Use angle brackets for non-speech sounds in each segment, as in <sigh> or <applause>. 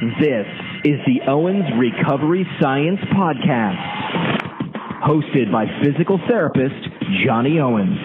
This is the Owens Recovery Science Podcast, hosted by physical therapist Johnny Owens.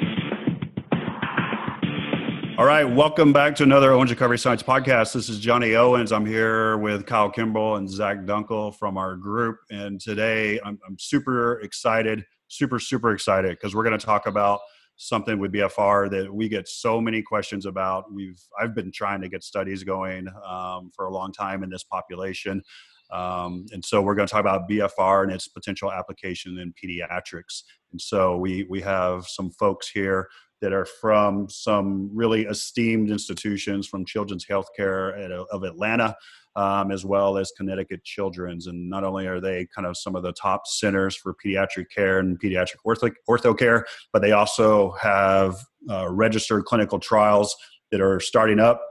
All right, welcome back to another Owens Recovery Science Podcast. This is Johnny Owens. I'm here with Kyle Kimball and Zach Dunkel from our group. And today I'm, I'm super excited, super, super excited because we're going to talk about something with BFR that we get so many questions about. We've I've been trying to get studies going um, for a long time in this population, um, and so we're going to talk about BFR and its potential application in pediatrics. And so we we have some folks here that are from some really esteemed institutions from Children's Healthcare of Atlanta um, as well as Connecticut Children's. And not only are they kind of some of the top centers for pediatric care and pediatric ortho, ortho care, but they also have uh, registered clinical trials that are starting up.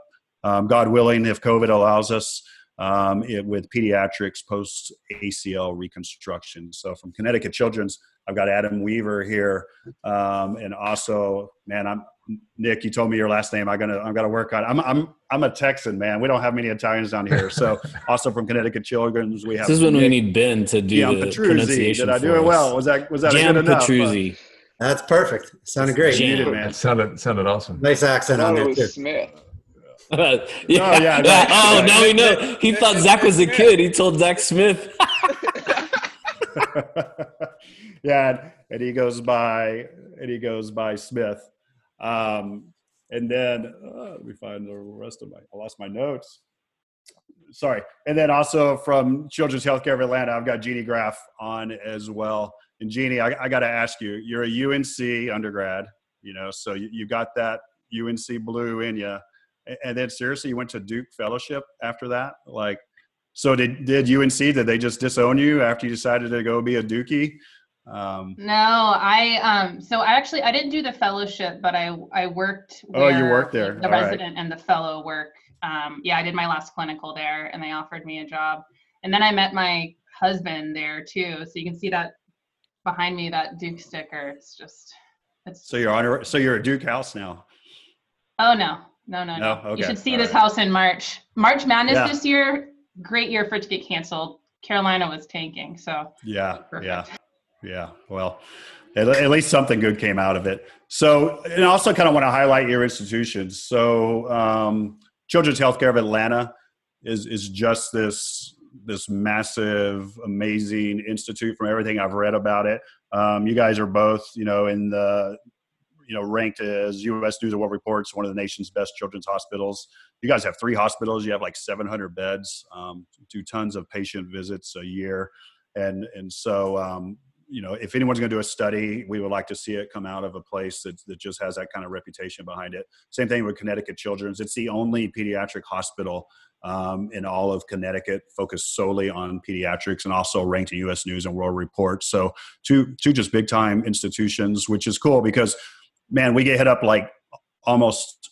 Um, God willing, if COVID allows us, um, it, with pediatrics post ACL reconstruction. So from Connecticut Children's, I've got Adam Weaver here, um, and also, man, I'm Nick. You told me your last name. I'm gonna I'm gonna work on. It. I'm, I'm, I'm a Texan, man. We don't have many Italians down here. So <laughs> also from Connecticut Children's, we have. This is when Nick, we need Ben to do Gian the Petruzzi. pronunciation. Did I do it well? Was that was that Jan good enough? Petruzzi. That's perfect. Sounded great. Jam. man. It sounded sounded awesome. Nice accent on there too. Smith. yeah. <laughs> Oh, yeah, yeah. oh, now we know. <laughs> He thought Zach was a kid. He told Zach Smith. <laughs> yeah, and he goes by and he goes by Smith. Um, and then uh, let me find the rest of my. I lost my notes. Sorry. And then also from Children's Healthcare of Atlanta, I've got Jeannie Graff on as well. And Jeannie, I, I got to ask you, you're a UNC undergrad, you know, so you, you got that UNC blue in you. And then seriously, you went to Duke Fellowship after that? Like, so did did UNC? Did they just disown you after you decided to go be a Dookie? Um, no, I um so I actually I didn't do the fellowship, but I I worked. oh, you worked there. The All resident right. and the fellow work. Um, yeah, I did my last clinical there, and they offered me a job. And then I met my husband there too. So you can see that behind me, that Duke sticker. It's just. It's, so you're on. So you're a Duke house now. Oh no, no, no, no. no? Okay. You should see All this right. house in March. March Madness yeah. this year. Great year for it to get canceled. Carolina was tanking, so. Yeah, yeah. Yeah, well, at, at, least something good came out of it. So, and I also kind of want to highlight your institutions. So, um, Children's Healthcare of Atlanta is is just this this massive, amazing institute. From everything I've read about it, um, you guys are both, you know, in the you know ranked as U.S. News and World Report's one of the nation's best children's hospitals. You guys have three hospitals. You have like 700 beds. Um, do tons of patient visits a year, and and so um, you know, if anyone's going to do a study, we would like to see it come out of a place that, that just has that kind of reputation behind it. Same thing with Connecticut Children's. It's the only pediatric hospital um, in all of Connecticut focused solely on pediatrics and also ranked in U.S. News and World Report. So two, two just big time institutions, which is cool because, man, we get hit up like almost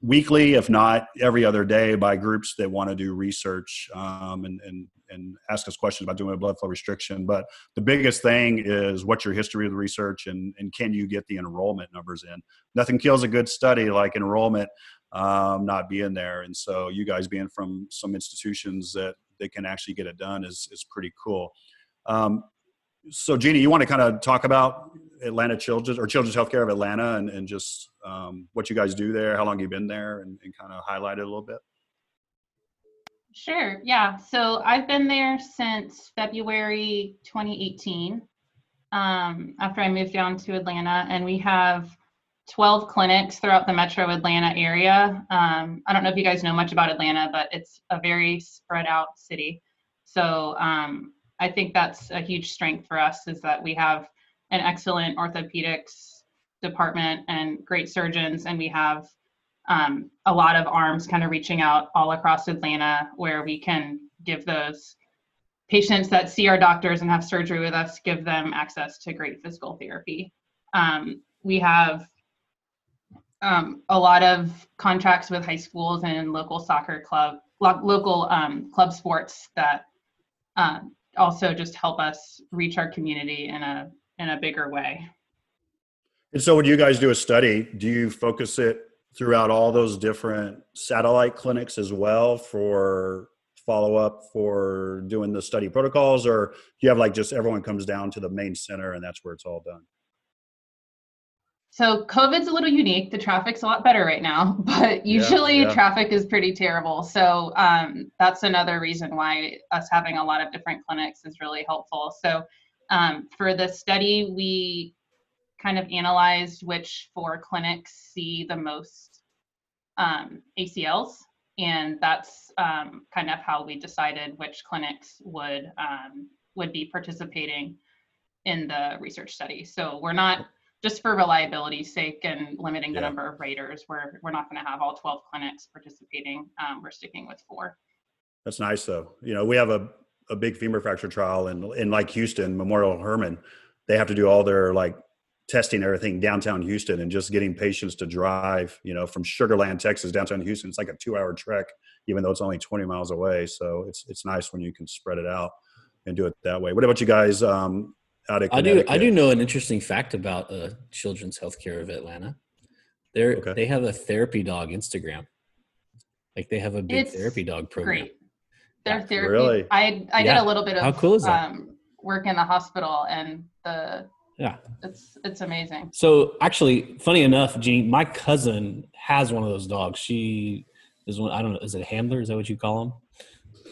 weekly, if not every other day, by groups that want to do research um, and, and and ask us questions about doing a blood flow restriction. But the biggest thing is what's your history of the research and, and can you get the enrollment numbers in? Nothing kills a good study like enrollment um, not being there. And so you guys being from some institutions that they can actually get it done is, is pretty cool. Um, so Jeannie, you want to kind of talk about Atlanta Children's or Children's Healthcare of Atlanta and, and just um, what you guys do there, how long you've been there and, and kind of highlight it a little bit? Sure. Yeah. So I've been there since February 2018 um, after I moved down to Atlanta, and we have 12 clinics throughout the metro Atlanta area. Um, I don't know if you guys know much about Atlanta, but it's a very spread out city. So um, I think that's a huge strength for us is that we have an excellent orthopedics department and great surgeons, and we have um, a lot of arms kind of reaching out all across Atlanta where we can give those patients that see our doctors and have surgery with us, give them access to great physical therapy. Um, we have um, a lot of contracts with high schools and local soccer club, lo- local um, club sports that uh, also just help us reach our community in a in a bigger way. And so, when you guys do a study, do you focus it throughout all those different satellite clinics as well for follow up for doing the study protocols, or do you have like just everyone comes down to the main center and that's where it's all done? So COVID's a little unique. The traffic's a lot better right now, <laughs> but usually yeah, yeah. traffic is pretty terrible. So um, that's another reason why us having a lot of different clinics is really helpful. So um, for the study, we kind of analyzed which four clinics see the most um, ACLs, and that's um, kind of how we decided which clinics would um, would be participating in the research study. So we're not just for reliability's sake and limiting the yeah. number of raters, we're we're not going to have all 12 clinics participating. Um, we're sticking with four. That's nice, though. You know, we have a a big femur fracture trial in in like Houston Memorial Hermann. They have to do all their like testing everything downtown Houston and just getting patients to drive, you know, from Sugar Land, Texas, downtown Houston. It's like a two hour trek, even though it's only 20 miles away. So it's, it's nice when you can spread it out and do it that way. What about you guys? Um, out of I do, I do know an interesting fact about uh, Children's Healthcare of Atlanta. They're, okay. they have a therapy dog Instagram. Like they have a big it's therapy dog program. Great. Their yeah, therapy. Really? I, I yeah. did a little bit of How cool is that? Um, work in the hospital and the yeah. It's it's amazing. So actually, funny enough, Jeannie, my cousin has one of those dogs. She is one. I don't know. Is it a handler? Is that what you call them?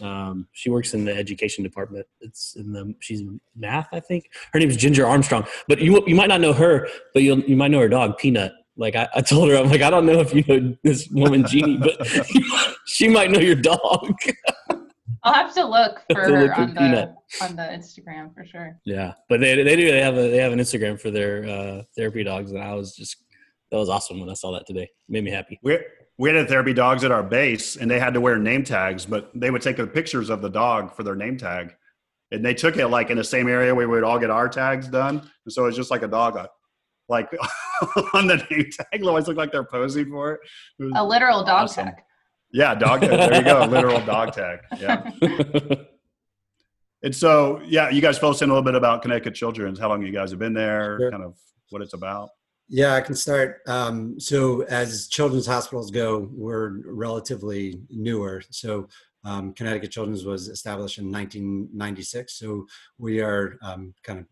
Um, she works in the education department. It's in the she's math, I think. Her name is Ginger Armstrong. But you you might not know her, but you you might know her dog Peanut. Like I, I told her, I'm like I don't know if you know this woman Jeannie, but <laughs> she might know your dog. <laughs> I'll have to look for to her look on the on the Instagram for sure. Yeah, but they they do they have a they have an Instagram for their uh, therapy dogs, and I was just that was awesome when I saw that today. It made me happy. We we had a therapy dogs at our base, and they had to wear name tags, but they would take the pictures of the dog for their name tag, and they took it like in the same area where we would all get our tags done, and so it's just like a dog. Uh, like <laughs> on the name tag, always look like they're posing for it. it a literal dog awesome. tag. Yeah, dog tag. There you go. <laughs> Literal dog tag. Yeah. and so, yeah, you guys fill us in a little bit about Connecticut Children's. How long you guys have been there? Sure. Kind of what it's about. Yeah, I can start. Um, so, as children's hospitals go, we're relatively newer. So, um, Connecticut Children's was established in 1996. So, we are um, kind of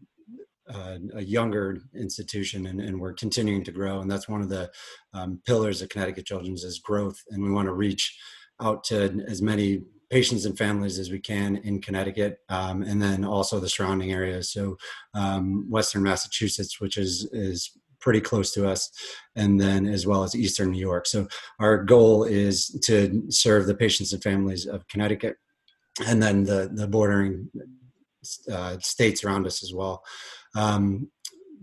uh, a younger institution and, and, we're continuing to grow and that's one of the um, pillars of connecticut children's is growth and we want to reach out to as many patients and families as we can in connecticut um, and then also the surrounding areas. So um, western massachusetts which is is pretty close to us and then as well as eastern new york. So our goal is to serve the patients and families of connecticut and then the the bordering uh, states around us as well um,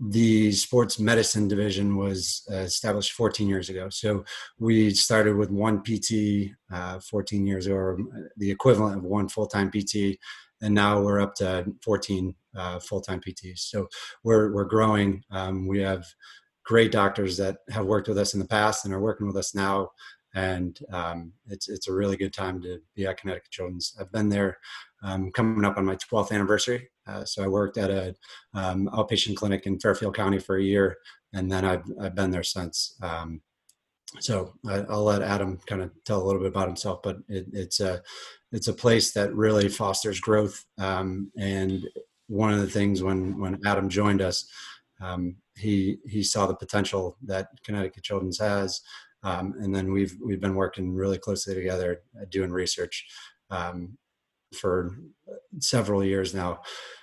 the sports medicine division was uh, established 14 years ago. So we started with one PT uh, 14 years ago, or the equivalent of one full time PT, and now we're up to 14 uh, full time PTs. So we're we're growing. Um, we have great doctors that have worked with us in the past and are working with us now. And um, it's it's a really good time to be at Connecticut Children's. I've been there um, coming up on my 12th anniversary. Uh, so I worked at a um, outpatient clinic in Fairfield County for a year, and then I've, I've been there since. Um, so I, will let Adam kind of tell a little bit about himself, but it, it's a it's a place that really fosters growth. Um, and one of the things when when Adam joined us, um, he he saw the potential that Connecticut Children's has. Um, and then we've we've been working really closely together, doing research um, for several years now.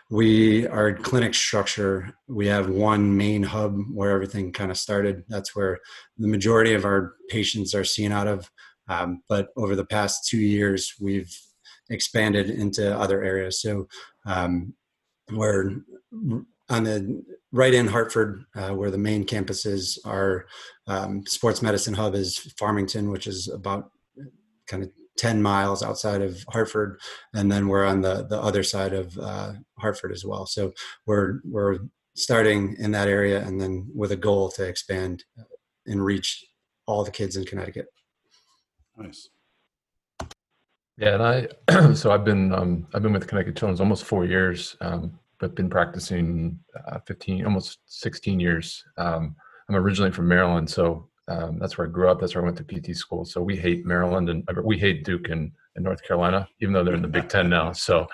We our clinic structure, we have one main hub where everything kind of started. That's where the majority of our patients are seen out of. Um, but over the past two years, we've expanded into other areas. So um, we're on the right in Hartford, uh, where the main campus is. Our um, sports medicine hub is Farmington, which is about kind of 10 miles outside of Hartford, and then we're on the the other side of uh, Hartford as well. So we're we're starting in that area, and then with a goal to expand and reach all the kids in Connecticut. Nice. Yeah, and I <clears throat> so I've been um, I've been with Connecticut Children's almost four years, um, but been practicing uh, 15, almost 16 years. Um, I'm originally from Maryland, so um, that's where I grew up. That's where I went to PT school. So we hate Maryland and we hate Duke and in North Carolina, even though they're in the Big Ten now. <laughs> So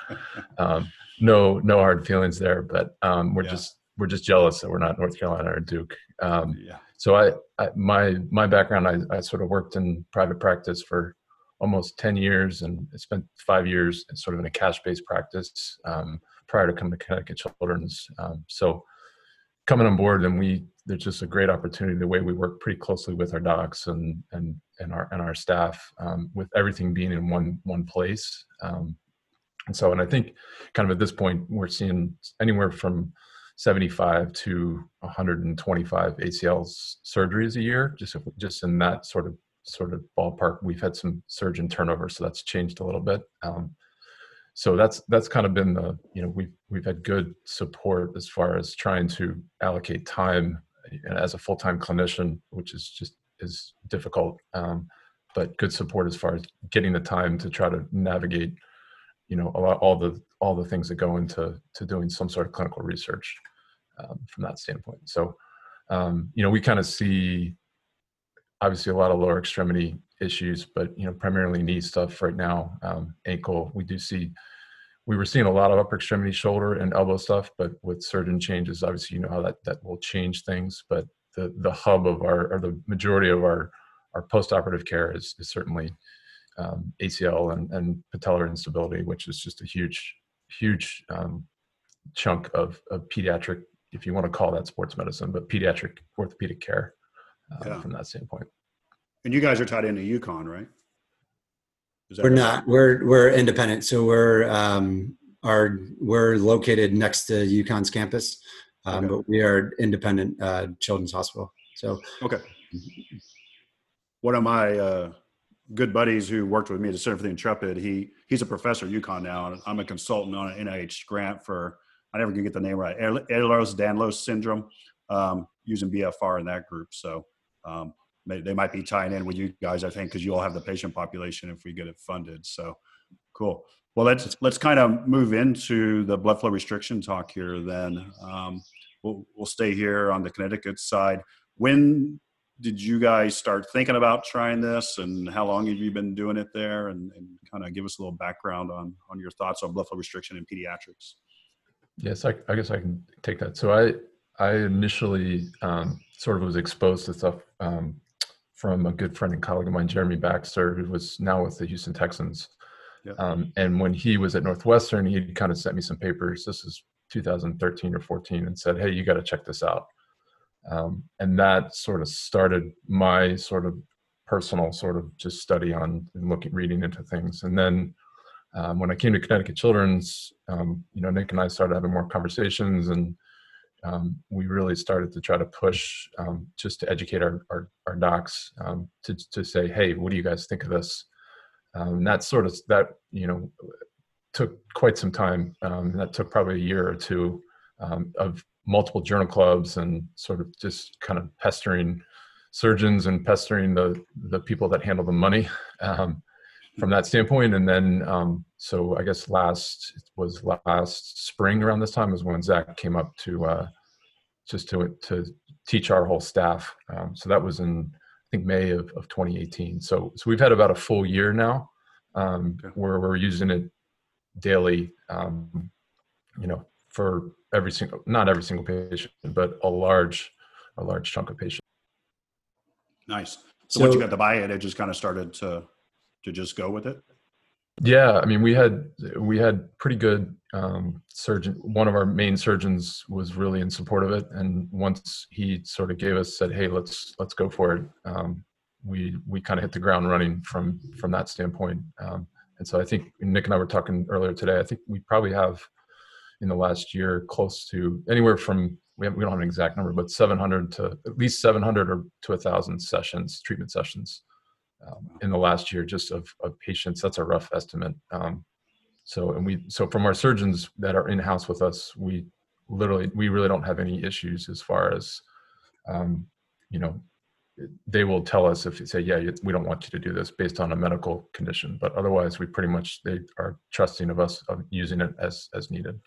um, no no hard feelings there, but um, we're Yeah. just we're just jealous that we're not North Carolina or Duke. Um, Yeah. so I, I my my background I, I sort of worked in private practice for almost 10 years and spent five years sort of in a cash-based practice um, prior to coming to Connecticut Children's. Um, so coming on board and we there's just a great opportunity the way we work pretty closely with our docs and and and our and our staff um, with everything being in one one place. Um, and so and I think kind of at this point we're seeing anywhere from 75 to 125 ACLs surgeries a year, just just in that sort of sort of ballpark. We've had some surgeon turnover, so that's changed a little bit. Um, so that's that's kind of been the you know we've we've had good support as far as trying to allocate time as a full time clinician, which is just is difficult. Um, but good support as far as getting the time to try to navigate you know all the all the things that go into to doing some sort of clinical research um, from that standpoint so um, you know we kind of see obviously a lot of lower extremity issues but you know primarily knee stuff right now um, ankle we do see we were seeing a lot of upper extremity shoulder and elbow stuff but with surgeon changes obviously you know how that that will change things but the the hub of our or the majority of our our post-operative care is, is certainly um, ACL and, and patellar instability, which is just a huge, huge um, chunk of, of pediatric, if you want to call that sports medicine, but pediatric orthopedic care uh, Yeah. from that standpoint. And you guys are tied into UConn, right? We're right? not. We're we're independent. So we're um, are we're located next to UConn's campus, um, Okay. but we are independent uh, children's hospital. So Okay. One of my uh, good buddies who worked with me at the Center for the Intrepid, he he's a professor at UConn now, and I'm a consultant on an NIH grant for I never can get the name right, Ehlers-Danlos syndrome, um, using BFR in that group. So um, they, might be tying in with you guys, I think, because you all have the patient population if we get it funded. So cool. Well, let's let's kind of move into the blood flow restriction talk here. Then um, we'll we'll stay here on the Connecticut side. When did you guys start thinking about trying this and how long have you been doing it there and, and kind of give us a little background on on your thoughts on blood flow restriction in pediatrics Yes, I, I guess I can take that. So I I initially um, sort of was exposed to stuff um, from a good friend and colleague of mine, Jeremy Baxter, who was now with the Houston Texans. Yeah. Um, and when he was at Northwestern, he kind of sent me some papers. This is 2013 or 14, and said, "Hey, you got to check this out." Um, and that sort of started my sort of personal sort of just study on and looking, reading into things. And then um, when I came to Connecticut Children's, um, you know, Nick and I started having more conversations, and um, we really started to try to push um, just to educate our our, our docs um, to to say, hey, what do you guys think of this? Um, that sort of that you know took quite some time. Um, that took probably a year or two um, of multiple journal clubs and sort of just kind of pestering surgeons and pestering the the people that handle the money <laughs> um, from that standpoint. And then um, so I guess last it was last spring around this time was when Zach came up to uh, just to to teach our whole staff. Um, so that was in I think May of, of 2018. So so we've had about a full year now um, Okay. where we're using it daily. Um, you know, for every single not every single patient, but a large a large chunk of patients. nice so, once you got the buy-in, it just kind of started to to just go with it Yeah, I mean, we had we had pretty good um, surgeon. One of our main surgeons was really in support of it, and once he sort of gave us said, "Hey, let's let's go for it," um, we we kind of hit the ground running from from that standpoint. Um, and so I think Nick and I were talking earlier today. I think we probably have in the last year close to anywhere from we have, we don't have an exact number, but 700 to at least 700 or to a thousand sessions, treatment sessions um, in the last year just of, of patients. That's a rough estimate. Um, so, and we, so from our surgeons that are in house with us, we literally, we really don't have any issues as far as, um, you know, they will tell us if you say, yeah, we don't want you to do this based on a medical condition, but otherwise we pretty much, they are trusting of us of using it as, as needed.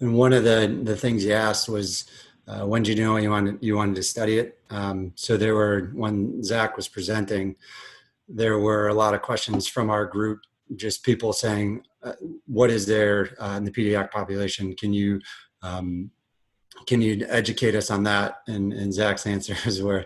And one of the the things you asked was, uh, when did you know you wanted you wanted to study it? Um, so there were when Zach was presenting, there were a lot of questions from our group, just people saying, uh, "What is there uh, in the pediatric population? Can you um, can you educate us on that?" And, and Zach's <laughs> answers were,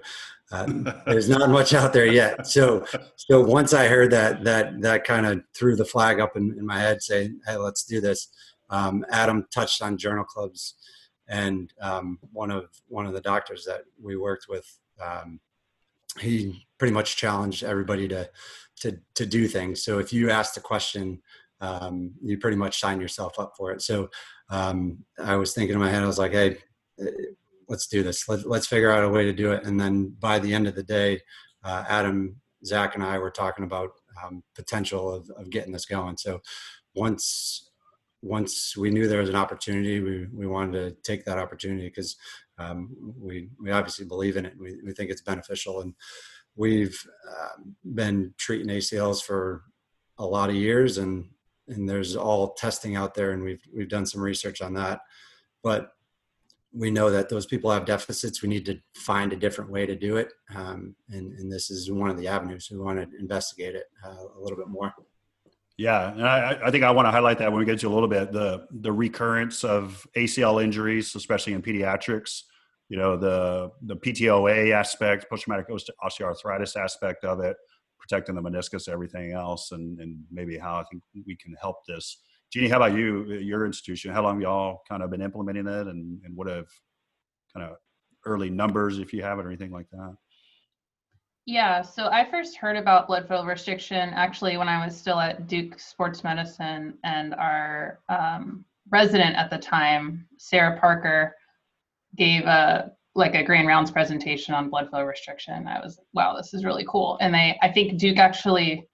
uh, "There's not much out there yet." So so once I heard that, that that kind of threw the flag up in, in my head, saying, "Hey, let's do this." Um, Adam touched on journal clubs, and um, one of one of the doctors that we worked with. Um, he pretty much challenged everybody to to to do things. So if you asked a question, um, you pretty much sign yourself up for it. So um, I was thinking in my head, I was like, hey, eh, let's do this. Let, us figure out a way to do it. And then by the end of the day, uh, Adam, Zach, and I were talking about um, potential of, of getting this going. So once once we knew there was an opportunity, we, we wanted to take that opportunity because um, we we obviously believe in it. We we think it's beneficial, and we've uh, been treating ACLs for a lot of years, and and there's all testing out there, and we've we've done some research on that, but we know that those people have deficits. We need to find a different way to do it, um, and and this is one of the avenues. We want to investigate it uh, a little bit more. Yeah, and I, I think I want to highlight that when we get to a little bit the the recurrence of ACL injuries, especially in pediatrics. You know the the PTOA aspect, post traumatic osteoarthritis aspect of it, protecting the meniscus, everything else, and and maybe how I think we can help this. Jeannie, how about you? Uh, your institution, how long y'all kind of been implementing it, and and what have kind of early numbers if you have it or anything like that? Yeah, so I first heard about blood flow restriction actually when I was still at Duke Sports Medicine, and our um, resident at the time, Sarah Parker, gave a like a grand rounds presentation on blood flow restriction. I was wow, this is really cool. And they, I think Duke actually,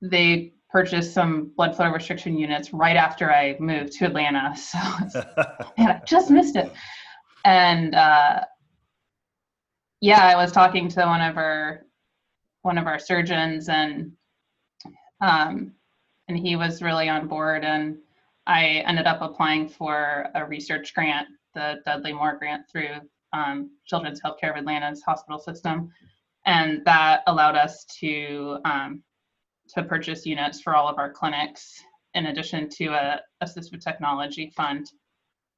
they purchased some blood flow restriction units right after I moved to Atlanta. <laughs> So <laughs> man, I just missed it. And uh, yeah, I was talking to one of our one of our surgeons and um, and he was really on board and I ended up applying for a research grant, the Dudley Moore grant through um, Children's Healthcare of Atlanta's hospital system, and that allowed us to um, to purchase units for all of our clinics in addition to a assistive technology fund.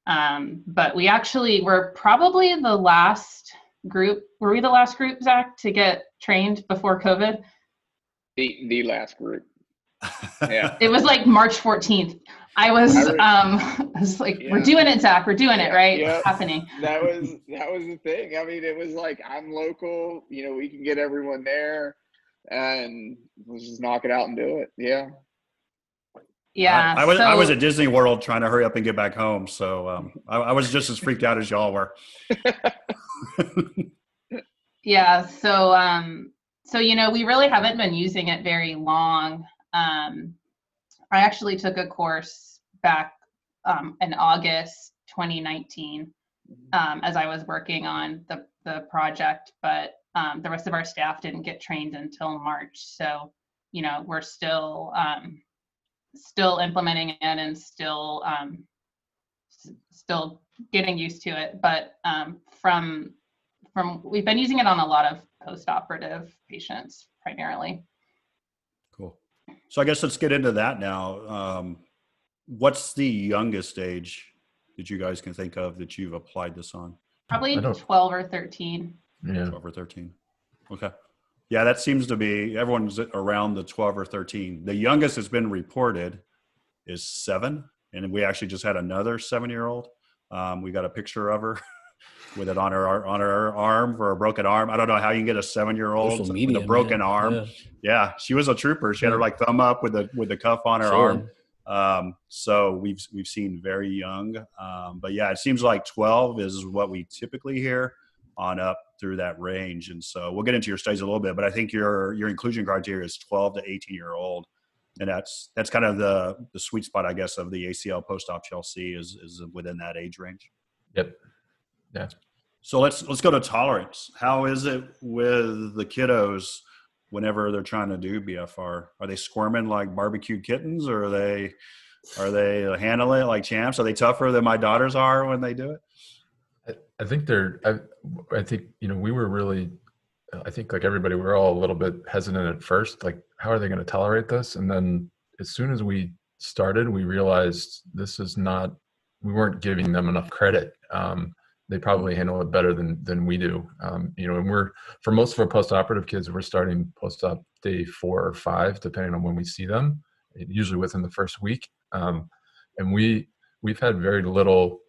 Um, but we actually were probably the last group. Were we the last group, Zach, to get trained before COVID? The the last group. <laughs> Yeah. it was like March 14th. I was I, um <laughs> I was like, yeah. we're doing it, Zach. We're doing it, right? Yeah. It's happening. That was that was the thing. I mean, it was like I'm local, you know, we can get everyone there and let's just knock it out and do it. Yeah. Yeah. I, I was so, I was at Disney World trying to hurry up and get back home. So um, I, I was just as freaked out as y'all were. <laughs> yeah. So, um, so, you know, we really haven't been using it very long. Um, I actually took a course back um, in August 2019 um, as I was working on the, the project, but um, the rest of our staff didn't get trained until March. So, you know, we're still um, still implementing it and still um, s- still getting used to it. But um, from from we've been using it on a lot of post-operative patients primarily. Cool. So I guess let's get into that now. Um, what's the youngest age that you guys can think of that you've applied this on? Probably 12 or 13. Yeah. 12 or 13. Okay. Yeah, that seems to be everyone's around the 12 or 13. The youngest has been reported is seven. And we actually just had another seven year old. Um, we got a picture of her <laughs> with it on her on her arm for a broken arm. I don't know how you can get a seven year old with a broken man. arm. Yeah. yeah. she was a trooper. She had her like thumb up with the with the cuff on her sure. arm. Um, so we've we've seen very young, um, but yeah, it seems like 12 is what we typically hear on up through that range. And so we'll get into your studies a little bit, but I think your your inclusion criteria is 12 to 18 year old, and that's that's kind of the the sweet spot, I guess, of the ACL post op Chelsea is is within that age range. Yep. Yeah. So let's let's go to tolerance. How is it with the kiddos whenever they're trying to do BFR? Are they squirming like barbecue kittens, or are they are they handling it like champs? Are they tougher than my daughters are when they do it? I, think they're. I, I think you know we were really I think like everybody, we we're all a little bit hesitant at first. Like, how are they going to tolerate this? And then as soon as we started, we realized this is not. We weren't giving them enough credit. Um, they probably handle it better than than we do. Um, you know, and we're for most of our post-operative kids, we're starting post-op day four or five, depending on when we see them. Usually within the first week, um, and we we've had very little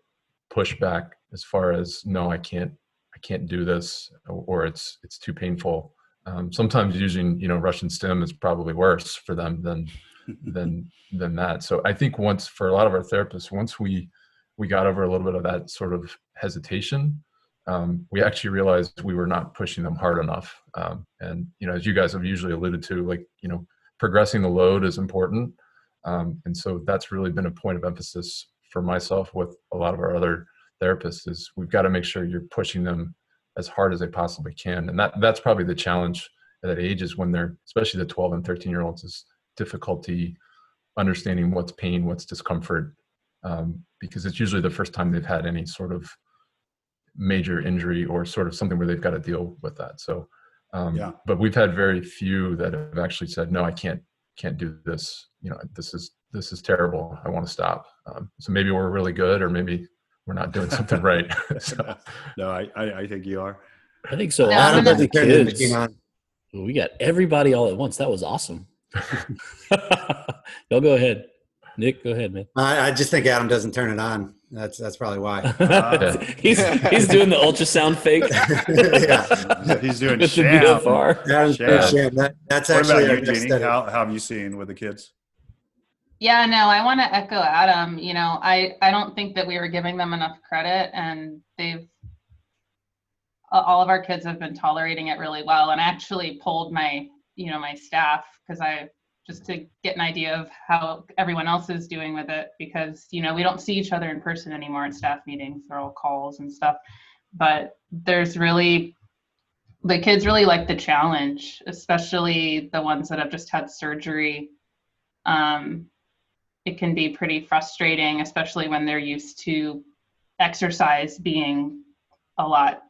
pushback as far as no, I can't I can't do this, or it's it's too painful. Um, sometimes using you know Russian stim is probably worse for them than <laughs> than than that. So I think once for a lot of our therapists, once we we got over a little bit of that sort of hesitation, um, we actually realized we were not pushing them hard enough. Um, and you know, as you guys have usually alluded to, like you know, progressing the load is important. Um, and so that's really been a point of emphasis for myself with a lot of our other therapists is we've got to make sure you're pushing them as hard as they possibly can. And that that's probably the challenge at that age is when they're especially the 12 and 13 year olds is difficulty understanding what's pain, what's discomfort, um, because it's usually the first time they've had any sort of major injury or sort of something where they've got to deal with that. So, um, yeah. But we've had very few that have actually said, "No, I can't can't do this. You know, this is this is terrible. I want to stop." Um, so maybe we're really good, or maybe we're not doing something right. <laughs> <laughs> so. No, I, I think you are. I think so. Adam doesn't turn the kids. We got everybody all at once. That was awesome. <laughs> Y'all go ahead. Nick, go ahead, man. I, I, just think Adam doesn't turn it on. That's that's probably why. Uh, he's he's doing the ultrasound fake. yeah, he's doing sham. Far. Adam's sham. sham. That, that's what actually about you, Jeannie? How, how have you seen with the kids? Yeah, no, I want to echo Adam. You know, I I don't think that we were giving them enough credit, and they've all of our kids have been tolerating it really well. And I actually pulled my you know my staff because I just to get an idea of how everyone else is doing with it because you know we don't see each other in person anymore at staff meetings they're all calls and stuff but there's really the kids really like the challenge especially the ones that have just had surgery um, it can be pretty frustrating especially when they're used to exercise being a lot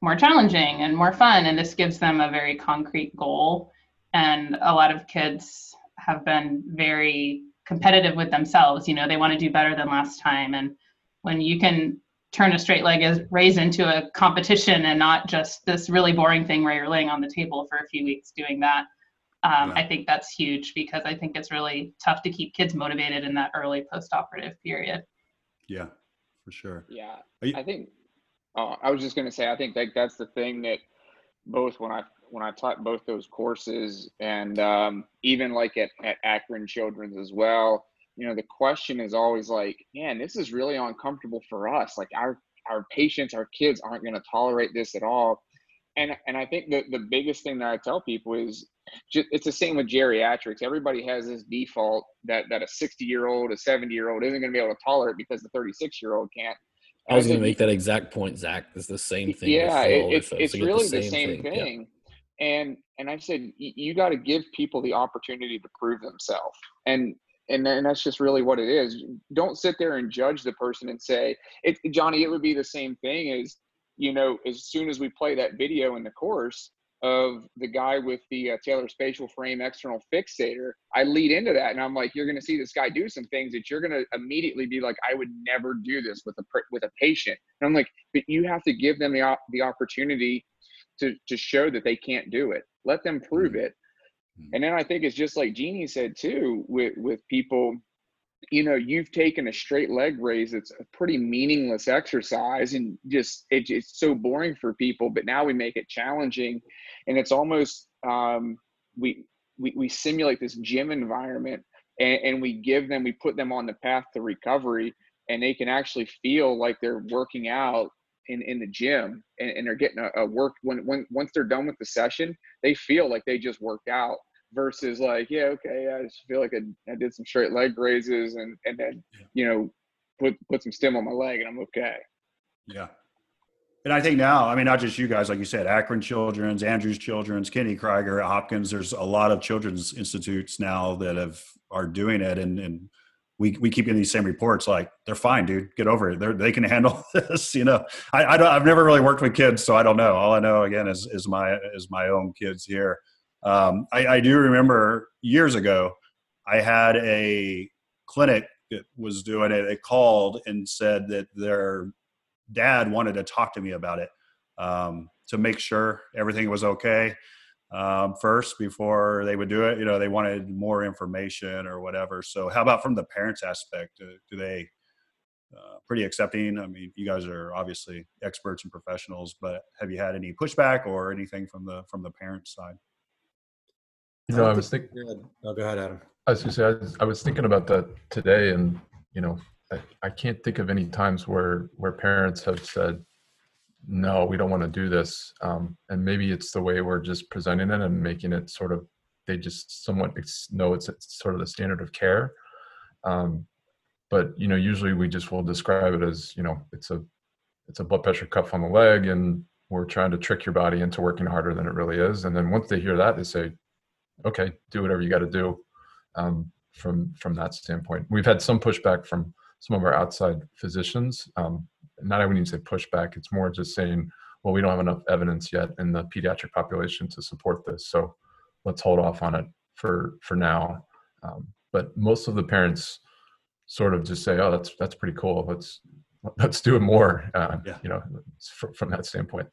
more challenging and more fun and this gives them a very concrete goal. And a lot of kids have been very competitive with themselves you know they want to do better than last time. And when you can turn a straight leg raise into a competition and not just this really boring thing where you're laying on the table for a few weeks doing that um, yeah. i think that's huge because i think it's really tough to keep kids motivated in that early post-operative period yeah for sure yeah you- i think uh, i was just going to say i think that that's the thing that both when i when I taught both those courses, and um, even like at, at Akron Children's as well. You know, the question is always like, man, this is really uncomfortable for us. Like our our patients, our kids aren't going to tolerate this at all. And and I think the the biggest thing that I tell people is just, it's the same with geriatrics. Everybody has this default that that a 60 year old, a 70 year old isn't going to be able to tolerate because the 36 year old can't. I was going to make that exact point, Zach. It's the same thing. Yeah, it, it's, it's really the same, the same thing. thing. Yeah and and I've said you got to give people the opportunity to prove themselves, and and and that's just really what it is. Don't sit there and judge the person and say, "It, Johnny." It would be the same thing as you know, as soon as we play that video in the course of the guy with the uh, Taylor spatial frame external fixator, I lead into that, and I'm like, "You're going to see this guy do some things that you're going to immediately be like, I would never do this with a with a patient." And I'm like, "But you have to give them the the opportunity." to to show that they can't do it. Let them prove mm-hmm. it. Mm-hmm. And then I think it's just like Jeannie said too, with with people, you know, you've taken a straight leg raise. It's a pretty meaningless exercise, and just it, it's so boring for people. But now we make it challenging, and it's almost um, we, we we simulate this gym environment, and, and we give them, we put them on the path to recovery, and they can actually feel like they're working out in, in the gym and, and they're getting a, a, work when, when once they're done with the session, they feel like they just worked out versus like, yeah, okay, I just feel like I, I did some straight leg raises and, and then, you know, put, put some stim on my leg and I'm okay. Yeah. And I think now, I mean, not just you guys, like you said, Akron Children's, Andrews Children's, Kennedy Krieger, Hopkins. There's a lot of children's institutes now that have are doing it, and, and we, we keep getting these same reports like they're fine dude get over it They're, they can handle <laughs> this you know I, I don't, i've never really worked with kids so i don't know all i know again is, is my is my own kids here um, I, I do remember years ago i had a clinic that was doing it they called and said that their dad wanted to talk to me about it um, to make sure everything was okay um, first before they would do it. You know, they wanted more information or whatever. So, how about from the parents' aspect? Do, do they uh, pretty accepting? I mean, you guys are obviously experts and professionals, but have you had any pushback or anything from the from the parents' side? You know, I was thinking. Oh, go ahead, Adam. I was going to say, I was, I was thinking about that today, and you know, I, I can't think of any times where where parents have said, no, we don't want to do this. Um, and maybe it's the way we're just presenting it and making it sort of, they just somewhat know it's, it's sort of the standard of care. Um, but, you know, usually we just will describe it as, you know, it's a, it's a blood pressure cuff on the leg and we're trying to trick your body into working harder than it really is. And then once they hear that, they say, okay, do whatever you got to do. Um, from, from that standpoint, we've had some pushback from some of our outside physicians. Um, not even need to say pushback. It's more just saying, well, we don't have enough evidence yet in the pediatric population to support this. So let's hold off on it for for now. Um, but most of the parents sort of just say, oh, that's that's pretty cool. Let's let's do it more. Uh, yeah. You know, from, from that standpoint.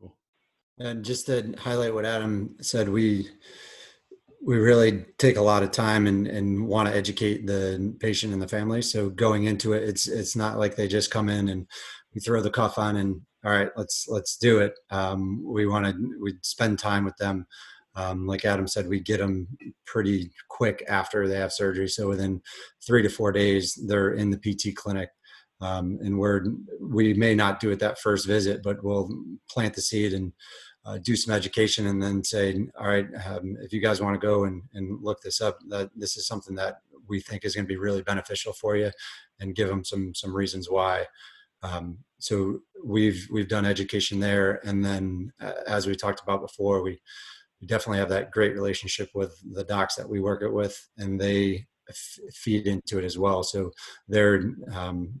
Cool. And just to highlight what Adam said, we we really take a lot of time and, and want to educate the patient and the family. So going into it, it's it's not like they just come in and we throw the cuff on and all right, let's let's do it. Um, we want to we spend time with them. Um, like Adam said, we get them pretty quick after they have surgery. So within three to four days, they're in the PT clinic. Um, and we're we may not do it that first visit, but we'll plant the seed and uh, do some education and then say, all right, um, if you guys want to go and, and look this up, that this is something that we think is going to be really beneficial for you, and give them some some reasons why. Um, so we've we've done education there, and then uh, as we talked about before, we we definitely have that great relationship with the docs that we work it with, and they f- feed into it as well. So they're um,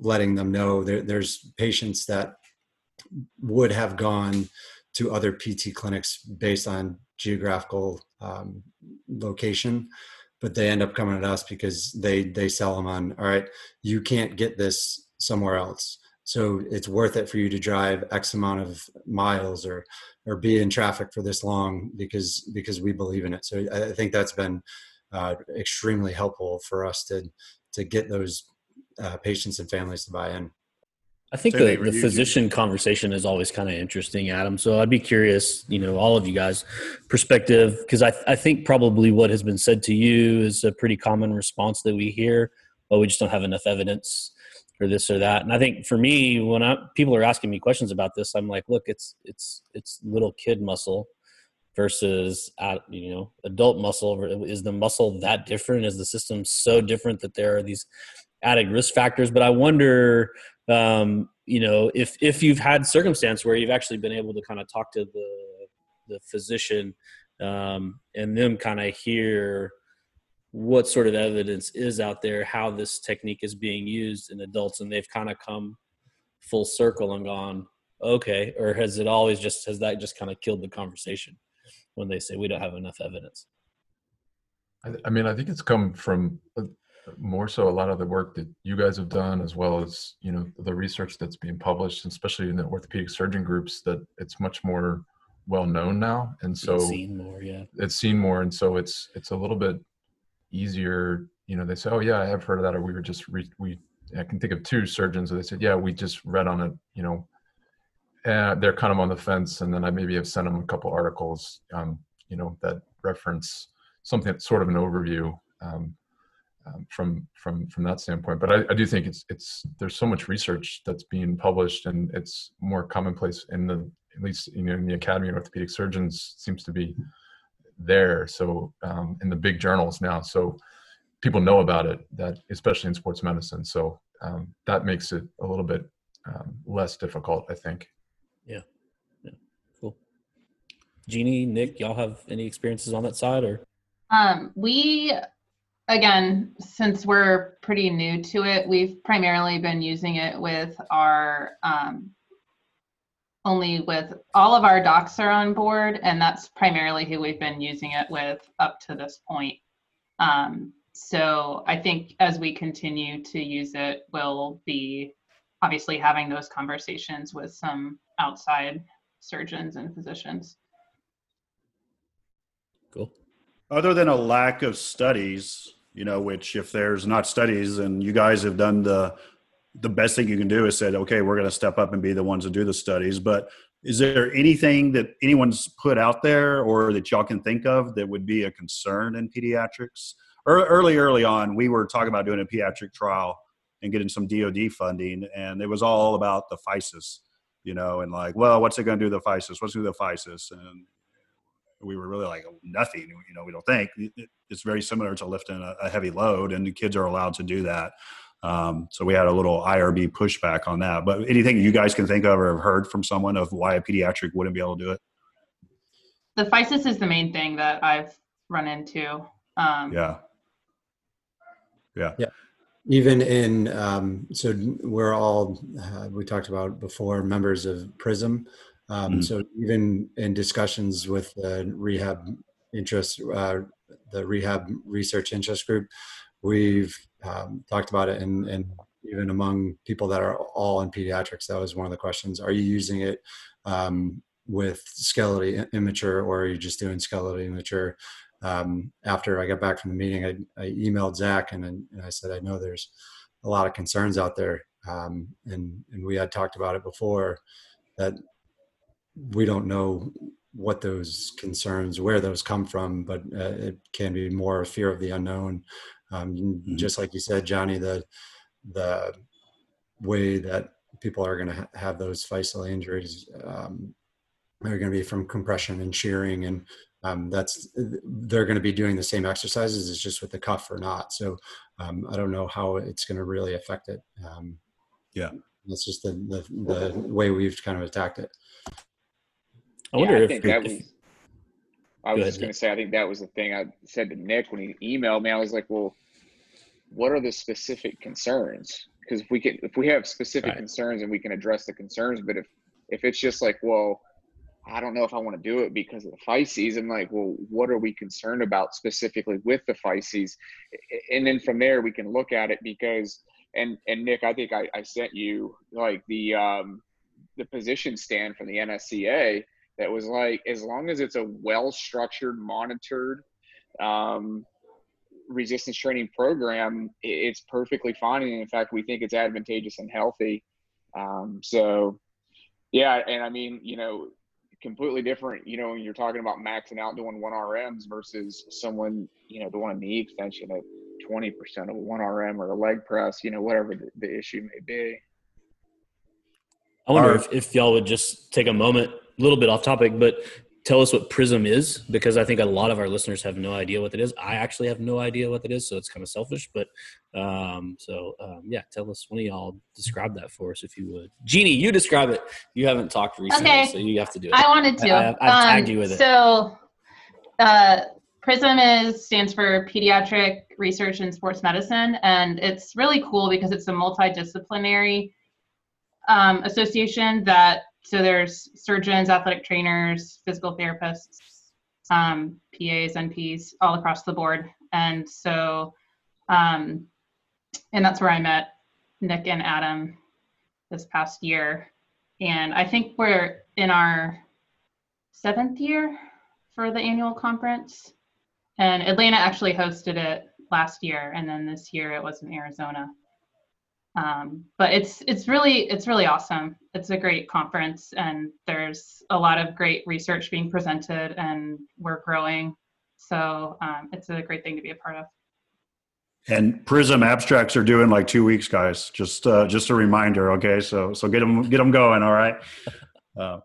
letting them know there, there's patients that would have gone to other PT clinics based on geographical um, location, but they end up coming to us because they they sell them on. All right, you can't get this somewhere else, so it's worth it for you to drive X amount of miles or or be in traffic for this long because because we believe in it. So I think that's been uh, extremely helpful for us to to get those uh, patients and families to buy in. I think the, the physician conversation is always kind of interesting, Adam. So I'd be curious, you know, all of you guys' perspective, because I, I think probably what has been said to you is a pretty common response that we hear, but we just don't have enough evidence or this or that. And I think for me, when I, people are asking me questions about this, I'm like, look, it's it's it's little kid muscle versus you know adult muscle. Is the muscle that different? Is the system so different that there are these added risk factors? But I wonder um, you know, if if you've had circumstance where you've actually been able to kind of talk to the the physician um, and them kind of hear what sort of evidence is out there, how this technique is being used in adults, and they've kind of come full circle and gone, okay, or has it always just has that just kind of killed the conversation when they say we don't have enough evidence? I mean, I think it's come from more so a lot of the work that you guys have done as well as you know the research that's being published especially in the orthopedic surgeon groups that it's much more well known now. And so it's seen more yeah. it's seen more and so it's it's a little bit easier you know they say oh yeah i have heard of that or we were just re- we i can think of two surgeons where they said yeah we just read on it you know. And they're kind of on the fence and then i maybe have sent them a couple articles um, you know that reference something that's sort of an overview um, um, from from from that standpoint. But I, I, do think it's it's there's so much research that's being published, and it's more commonplace in the at least you know in the Academy of Orthopedic Surgeons seems to be there. So um, in the big journals now, so people know about it. That especially in sports medicine, so um, that makes it a little bit um, less difficult, I think. Yeah. Yeah. Cool. Jeannie, Nick, y'all have any experiences on that side or? Um, we again, since we're pretty new to it, we've primarily been using it with our um, only with all of our docs are on board, and that's primarily who we've been using it with up to this point. Um, so I think as we continue to use it, we'll be obviously having those conversations with some outside surgeons and physicians. Cool. Other than a lack of studies, you know, which if there's not studies and you guys have done the the best thing you can do is said, okay, we're going to step up and be the ones to do the studies. But is there anything that anyone's put out there or that y'all can think of that would be a concern in pediatrics? Early, early on, we were talking about doing a pediatric trial and getting some DoD funding, and it was all about the physis, you know, and like, well, what's it going to do the physis? What's going to do the physis? And we were really like nothing you know we don't think. It's very similar to lifting a, a heavy load and the kids are allowed to do that. Um, so we had a little irb pushback on that. But anything you guys can think of or have heard from someone of why a pediatric wouldn't be able to do it? The physis is the main thing that i've run into um, yeah. Yeah. Yeah. Even in um, so we're all uh, we talked about before members of prism um, mm-hmm. So even in discussions with the rehab interest, uh, the rehab research interest group, we've um, talked about it, and, and even among people that are all in pediatrics, that was one of the questions: Are you using it um, with skeletal immature, or are you just doing skeletal immature? Um, after I got back from the meeting, I, I emailed Zach and, and I said, I know there's a lot of concerns out there, um, and and we had talked about it before that we don't know what those concerns, where those come from, but uh, it can be more a fear of the unknown. Um, mm-hmm. Just like you said, Johnny, the the way that people are going to ha- have those physeal injuries um, are going to be from compression and shearing, and um, that's they're going to be doing the same exercises. It's just with the cuff or not. So um, I don't know how it's going to really affect it. Um, yeah, that's just the, the the way we've kind of attacked it. I wonder yeah, I if, think that was. I was just going to say, I think that was the thing I said to Nick when he emailed me. I was like, "Well, what are the specific concerns? Because if we can, if we have specific right. concerns and we can address the concerns, but if if it's just like, well, I don't know if I want to do it because of the physes. I'm like, well, what are we concerned about specifically with the physes? And then from there, we can look at it because, and and Nick, I think I, I sent you like the um, the position stand from the NSCA that was like as long as it's a well structured monitored um, resistance training program it's perfectly fine. And in fact we think it's advantageous and healthy. Um, so yeah and i mean you know completely different you know when you're talking about maxing out doing one rms versus someone you know doing a knee extension at 20% of one rm or a leg press you know whatever the, the issue may be. I wonder if, if y'all would just take a moment a little bit off topic, but tell us what Prism is because I think a lot of our listeners have no idea what it is. I actually have no idea what it is, so it's kind of selfish. But um, so um, yeah, tell us one of y'all describe that for us if you would. Jeannie, you describe it. You haven't talked recently, okay. so you have to do it. I wanted to. I, have um, tagged you with it. So uh, Prism is stands for Pediatric Research in Sports Medicine, and it's really cool because it's a multidisciplinary um, association that so there's surgeons, athletic trainers, physical therapists, um, PAs, NPs, all across the board. And so, um, and that's where I met Nick and Adam this past year. And I think we're in our seventh year for the annual conference. And Atlanta actually hosted it last year, and then this year it was in Arizona um, but it's it's really it's really awesome. It's a great conference and there's a lot of great research being presented and we're growing. So um, it's a great thing to be a part of. And prism abstracts are doing like two weeks guys. Just uh, just a reminder okay? So so get them get them going all right? <laughs> Uh,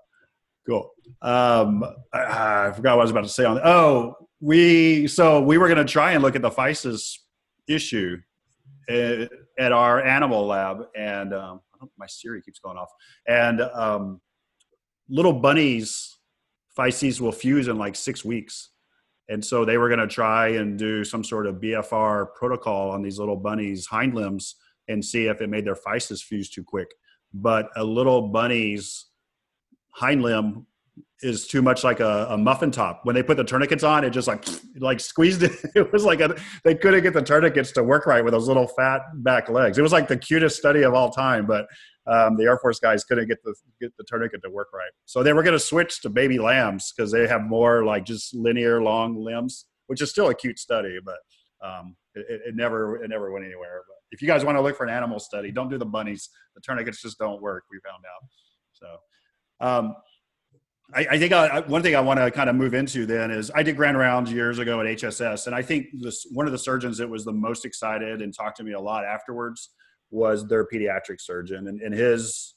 cool. Um, I, I, forgot what i was about to say on oh we so we were going to try and look at the physis issue uh, at our animal lab, and um, my Siri keeps going off. And um, little bunnies, physes will fuse in like six weeks, and so they were going to try and do some sort of BFR protocol on these little bunnies' hind limbs and see if it made their physis fuse too quick. But a little bunny's hind limb is too much like a, a, muffin top. When they put the tourniquets on, it just like <sniffs> like squeezed it. <laughs> It was like a, they couldn't get the tourniquets to work right with those little fat back legs. It was like the cutest study of all time, but um, the Air Force guys couldn't get the get the tourniquet to work right. So they were going to switch to baby lambs because they have more like just linear long limbs, which is still a cute study, but um, it, it, never it never went anywhere. But if you guys want to look for an animal study, don't do the bunnies. The tourniquets just don't work. We found out. So. Um, I, I, think uh, I, one thing I want to kind of move into then is I did grand rounds years ago at HSS, and I think this one of the surgeons that was the most excited and talked to me a lot afterwards was their pediatric surgeon, and, and his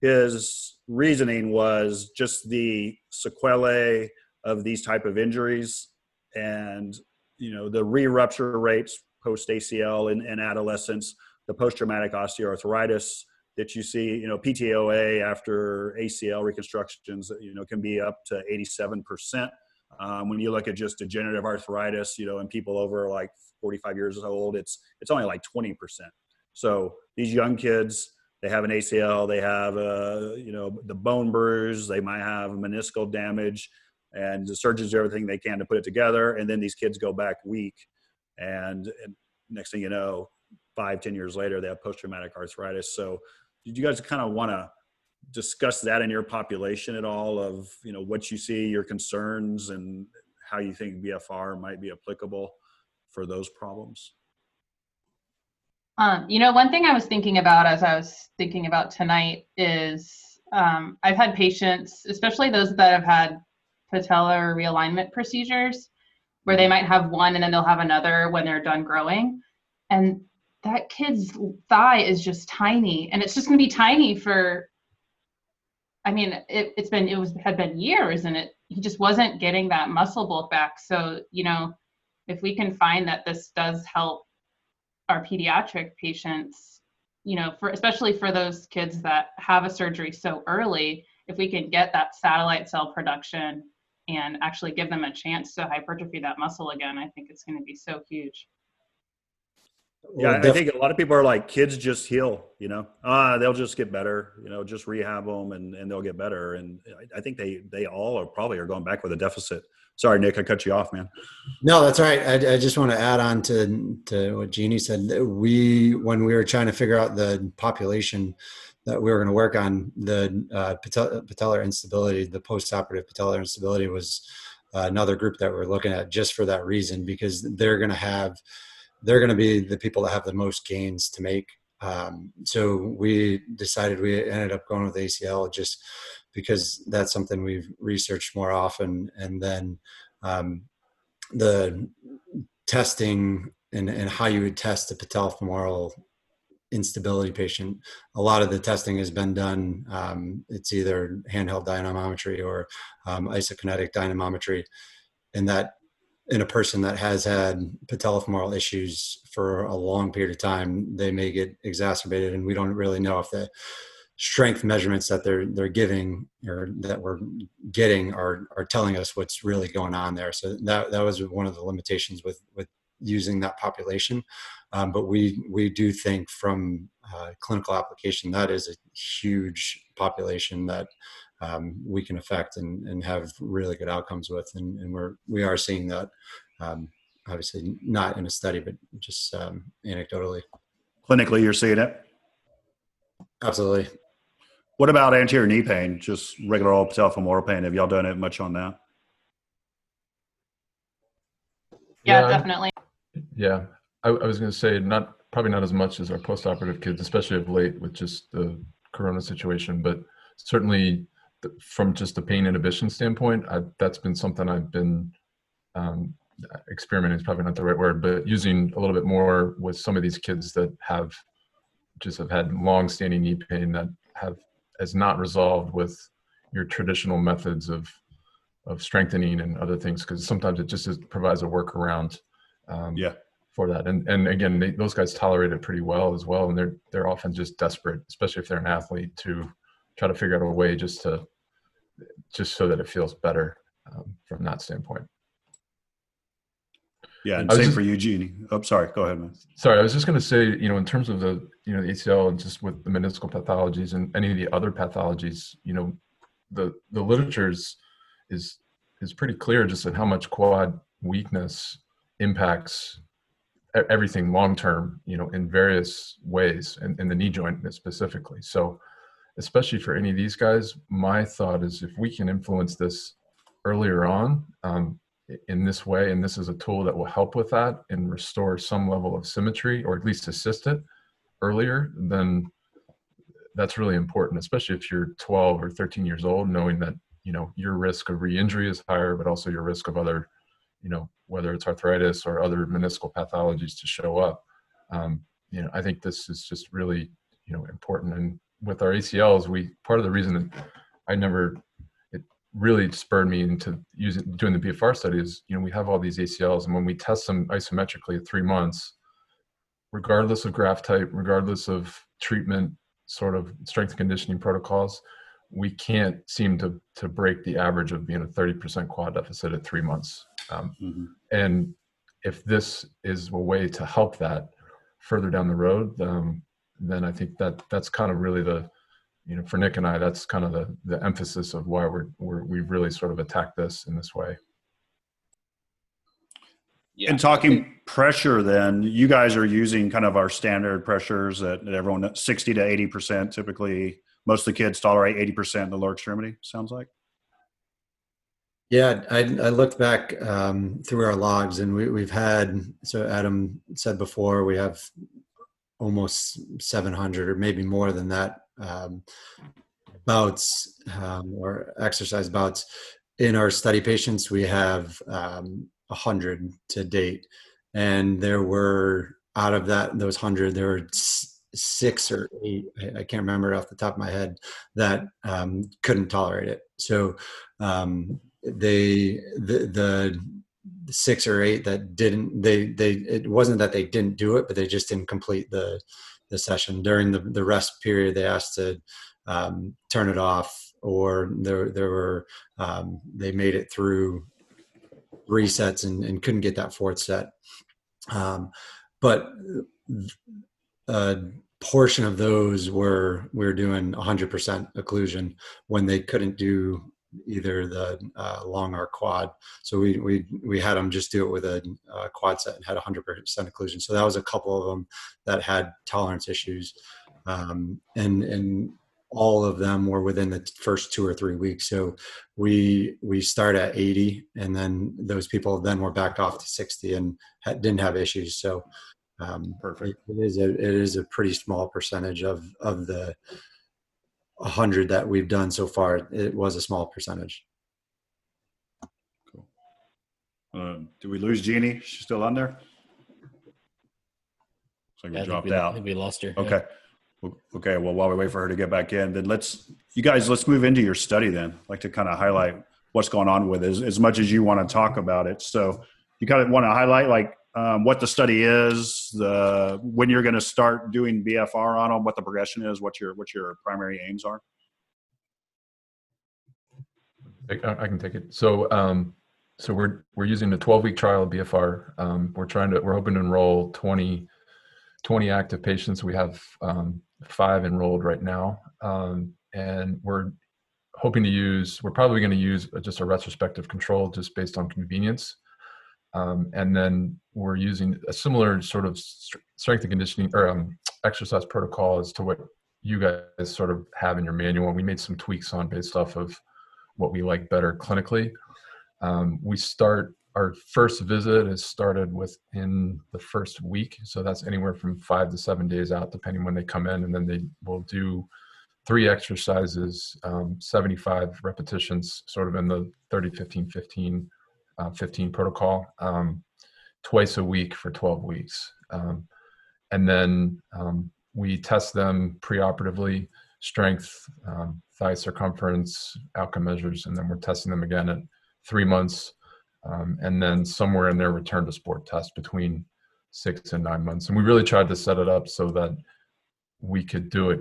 his reasoning was just the sequelae of these type of injuries and you know the re-rupture rates post ACL in, in adolescence, the post-traumatic osteoarthritis that you see, you know, PTOA after ACL reconstructions, you know, can be up to 87%. Um, when you look at just degenerative arthritis, you know, in people over like 45 years old, it's it's only like 20%. So these young kids, they have an ACL, they have a, you know, the bone bruise, they might have meniscal damage, and the surgeons do everything they can to put it together. And then these kids go back weak, and, and next thing you know, five, ten years later, they have post-traumatic arthritis. So did you guys kind of want to discuss that in your population at all of you know what you see your concerns and how you think bfr might be applicable for those problems? Um, you know one thing i was thinking about as i was thinking about tonight is um, i've had patients especially those that have had patellar realignment procedures where they might have one and then they'll have another when they're done growing. And that kid's thigh is just tiny and it's just going to be tiny for i mean it, it's been it was had been years and it he just wasn't getting that muscle bulk back. So you know if we can find that this does help our pediatric patients you know for especially for those kids that have a surgery so early if we can get that satellite cell production and actually give them a chance to hypertrophy that muscle again i think it's going to be so huge yeah, def- I think a lot of people are like, kids just heal, you know, ah, they'll just get better, you know, just rehab them and, and they'll get better. And I, I think they, they all are probably are going back with a deficit. Sorry, Nick, I cut you off, man. No, that's right. I, I just want to add on to, to what Jeannie said. We, when we were trying to figure out the population that we were going to work on, the uh, patellar instability, the post-operative patellar instability was uh, another group that we're looking at just for that reason, because they're going to have – they're going to be the people that have the most gains to make. Um, so we decided we ended up going with ACL just because that's something we've researched more often. And then um, the testing and, and how you would test a patellofemoral instability patient. A lot of the testing has been done. Um, it's either handheld dynamometry or um, isokinetic dynamometry, and that in a person that has had patellofemoral issues for a long period of time, they may get exacerbated, and we don't really know if the strength measurements that they're they're giving or that we're getting are are telling us what's really going on there. So that that was one of the limitations with with using that population. Um, but we we do think from uh, clinical application that is a huge population that um, we can affect and, and have really good outcomes with. And, and we're, we are seeing that, um, obviously not in a study, but just um, anecdotally. Clinically, you're seeing it? Absolutely. What about anterior knee pain? Just regular old patellofemoral pain. Have y'all done it much on that? Yeah, yeah definitely. Yeah, I, I was going to say not probably not as much as our post-operative kids, especially of late with just the corona situation, but certainly from just a pain inhibition standpoint, I, that's been something I've been um, experimenting is probably not the right word, but using a little bit more with some of these kids that have just have had long-standing knee pain that have has not resolved with your traditional methods of of strengthening and other things because sometimes it just is, provides a workaround. Um, yeah. For that, and and again, they, those guys tolerate it pretty well as well, and they're they're often just desperate, especially if they're an athlete, to try to figure out a way just to just so that it feels better um, from that standpoint. Yeah, and same just, for Eugene. Oh, sorry. Go ahead, man. Sorry, I was just going to say, you know, in terms of the, you know, the ACL and just with the meniscal pathologies and any of the other pathologies, you know, the the literature is is is pretty clear just in how much quad weakness impacts everything long term, you know, in various ways, and in the knee joint specifically. So, especially for any of these guys, my thought is if we can influence this earlier on, um, in this way, and this is a tool that will help with that and restore some level of symmetry or at least assist it earlier, then that's really important, especially if you're 12 or 13 years old, knowing that you know your risk of re-injury is higher, but also your risk of other, you know, whether it's arthritis or other meniscal pathologies to show up. Um, you know, I think this is just really you know important. And with our ACLs, we part of the reason that I never it really spurred me into using doing the BFR studies. You know, we have all these ACLs, and when we test them isometrically at three months, regardless of graft type, regardless of treatment, sort of strength conditioning protocols, we can't seem to to break the average of being a 30% quad deficit at three months. Um, mm-hmm. And if this is a way to help that further down the road, um, then I think that that's kind of really the you know, for Nick and I, that's kind of the the emphasis of why we're, we're we've really sort of attacked this in this way. Yeah, and talking pressure, then you guys are using kind of our standard pressures that everyone sixty to eighty percent typically. Most of the kids tolerate eighty percent in the lower extremity. Sounds like. Yeah, I, I looked back um, through our logs, and we, we've had so Adam said before we have almost 700 or maybe more than that um, bouts um, or exercise bouts. In our study patients, we have um, 100 to date. And there were, out of that, those 100, there were six or eight, I can't remember off the top of my head, that um, couldn't tolerate it. So um, they, the, the, six or eight that didn't they they it wasn't that they didn't do it but they just didn't complete the the session. During the, the rest period they asked to um, turn it off or there there were um, they made it through resets and, and couldn't get that fourth set. Um, but a portion of those were we are doing 100% occlusion when they couldn't do either the uh, long or quad. So we we we had them just do it with a, a quad set and had 100% occlusion. So that was a couple of them that had tolerance issues, um, and and all of them were within the first two or three weeks. So we we start at 80, and then those people then were back off to 60 and had, didn't have issues. So um, perfect. It, it is a it is a pretty small percentage of of the 100 that we've done so far, it was a small percentage. Cool. Uh, did we lose Jeannie? She's still on there? So we yeah, dropped we, out. We lost her. Okay. Yeah. Okay. Well, while we wait for her to get back in, then let's, you guys, let's move into your study then. I'd like to kind of highlight what's going on with it as, as much as you want to talk about it. So you kind of want to highlight like um, what the study is, the when you're going to start doing BFR on them, what the progression is, what your what your primary aims are. I can take it. So, um, so we're we're using a 12 week trial of BFR. Um, we're trying to we're hoping to enroll 20 20 active patients. We have um, five enrolled right now, um, and we're hoping to use. We're probably going to use just a retrospective control, just based on convenience. Um, and then we're using a similar sort of strength and conditioning or um, exercise protocol as to what you guys sort of have in your manual. We made some tweaks on based off of what we like better clinically. Um, we start our first visit is started within the first week, so that's anywhere from five to seven days out, depending when they come in, and then they will do three exercises, um, 75 repetitions, sort of in the 30, 15, 15 uh, 15 protocol um, twice a week for 12 weeks. Um, and then um, we test them preoperatively, strength, um, thigh circumference, outcome measures, and then we're testing them again at three months. And then somewhere in their return to sport test between six and nine months. And we really tried to set it up so that we could do it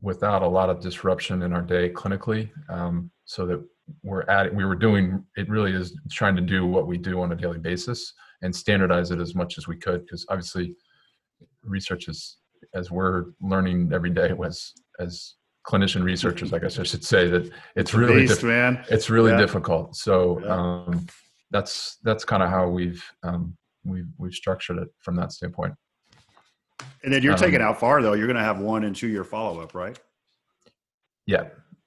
without a lot of disruption in our day clinically um, so that we're at we were doing it really is trying to do what we do on a daily basis and standardize it as much as we could because obviously research is as we're learning every day was as clinician researchers i guess i should say that it's really Beast, diff- man. it's really yeah. difficult so yeah. um, that's that's kind of how we've um, we've we've structured it from that standpoint and then you're um, taking out far though you're going to have one and two year follow-up right yeah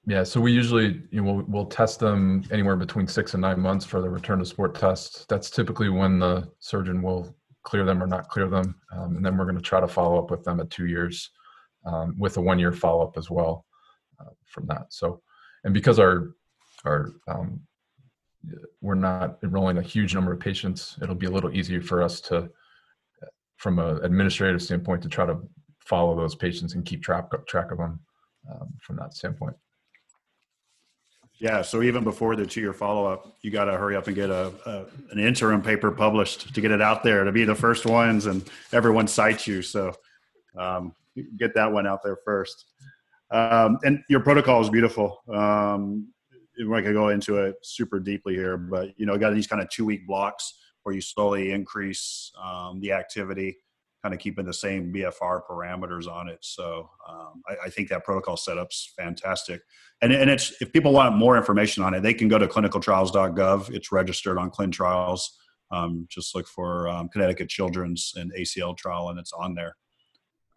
yeah, so we usually you know we'll, we'll, test them anywhere between six and nine months for the return to sport test. That's typically when the surgeon will clear them or not clear them, um, and then we're going to try to follow up with them at two years um, with a one year follow up as well uh, from that. So, and because our our um, we're not enrolling a huge number of patients, it'll be a little easier for us to, from an administrative standpoint, to try to follow those patients and keep track track of them um, from that standpoint. Yeah, so even before the two-year follow-up, you got to hurry up and get a, a, an interim paper published to get it out there to be the first ones, and everyone cites you. So um, get that one out there first. Um, and your protocol is beautiful. Um, we could go into it super deeply here, but you know, got these kind of two-week blocks where you slowly increase um, the activity kind of keeping the same BFR parameters on it. So um, I, I, think that protocol setup's fantastic. And, and it's if people want more information on it, they can go to clinicaltrials.gov. It's registered on ClinTrials. Um, just look for um, Connecticut Children's and ACL trial, and it's on there.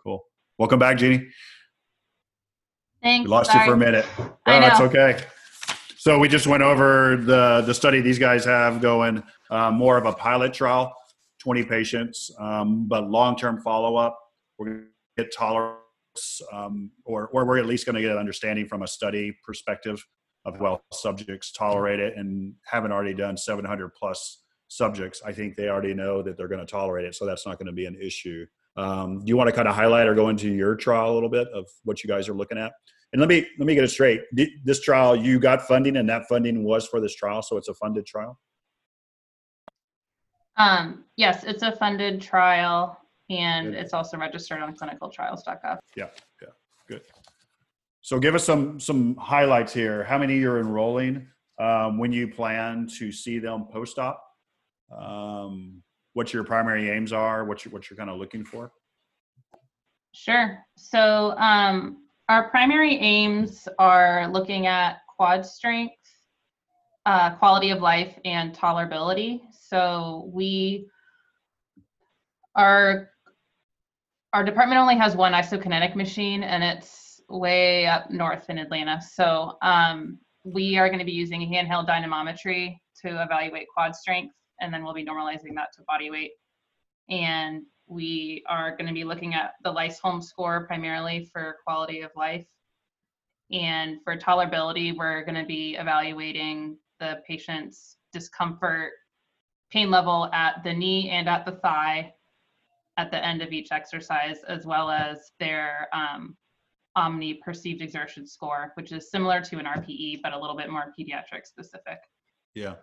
Cool. Welcome back, Jeannie. Thanks. We lost Sorry. you for a minute. Oh, that's okay. So we just went over the the study these guys have going, uh, more of a pilot trial 20 patients, um, but long-term follow-up, we're going to get tolerance, um, or, or we're at least going to get an understanding from a study perspective of well subjects tolerate it and haven't already done 700 plus subjects. I think they already know that they're going to tolerate it, so that's not going to be an issue. Um, do you want to kind of highlight or go into your trial a little bit of what you guys are looking at? And let me let me get it straight. This trial, you got funding, and that funding was for this trial, so it's a funded trial. Um, yes, it's a funded trial and it's also registered on clinicaltrials.gov. Yeah, yeah, good. So give us some some highlights here. How many you're enrolling? Um, when you plan to see them post-op? Um, what your primary aims are? What you what you're kind of looking for? Sure. So um, our primary aims are looking at quad strength, uh, quality of life, and tolerability. So we our our department only has one isokinetic machine and it's way up north in Atlanta. So um, we are going to be using handheld dynamometry to evaluate quad strength and then we'll be normalizing that to body weight. And we are going to be looking at the Lysholm score primarily for quality of life. And for tolerability, we're going to be evaluating the patient's discomfort pain level at the knee and at the thigh at the end of each exercise, as well as their um, Omni perceived exertion score, which is similar to an RPE, but a little bit more pediatric specific. Yeah,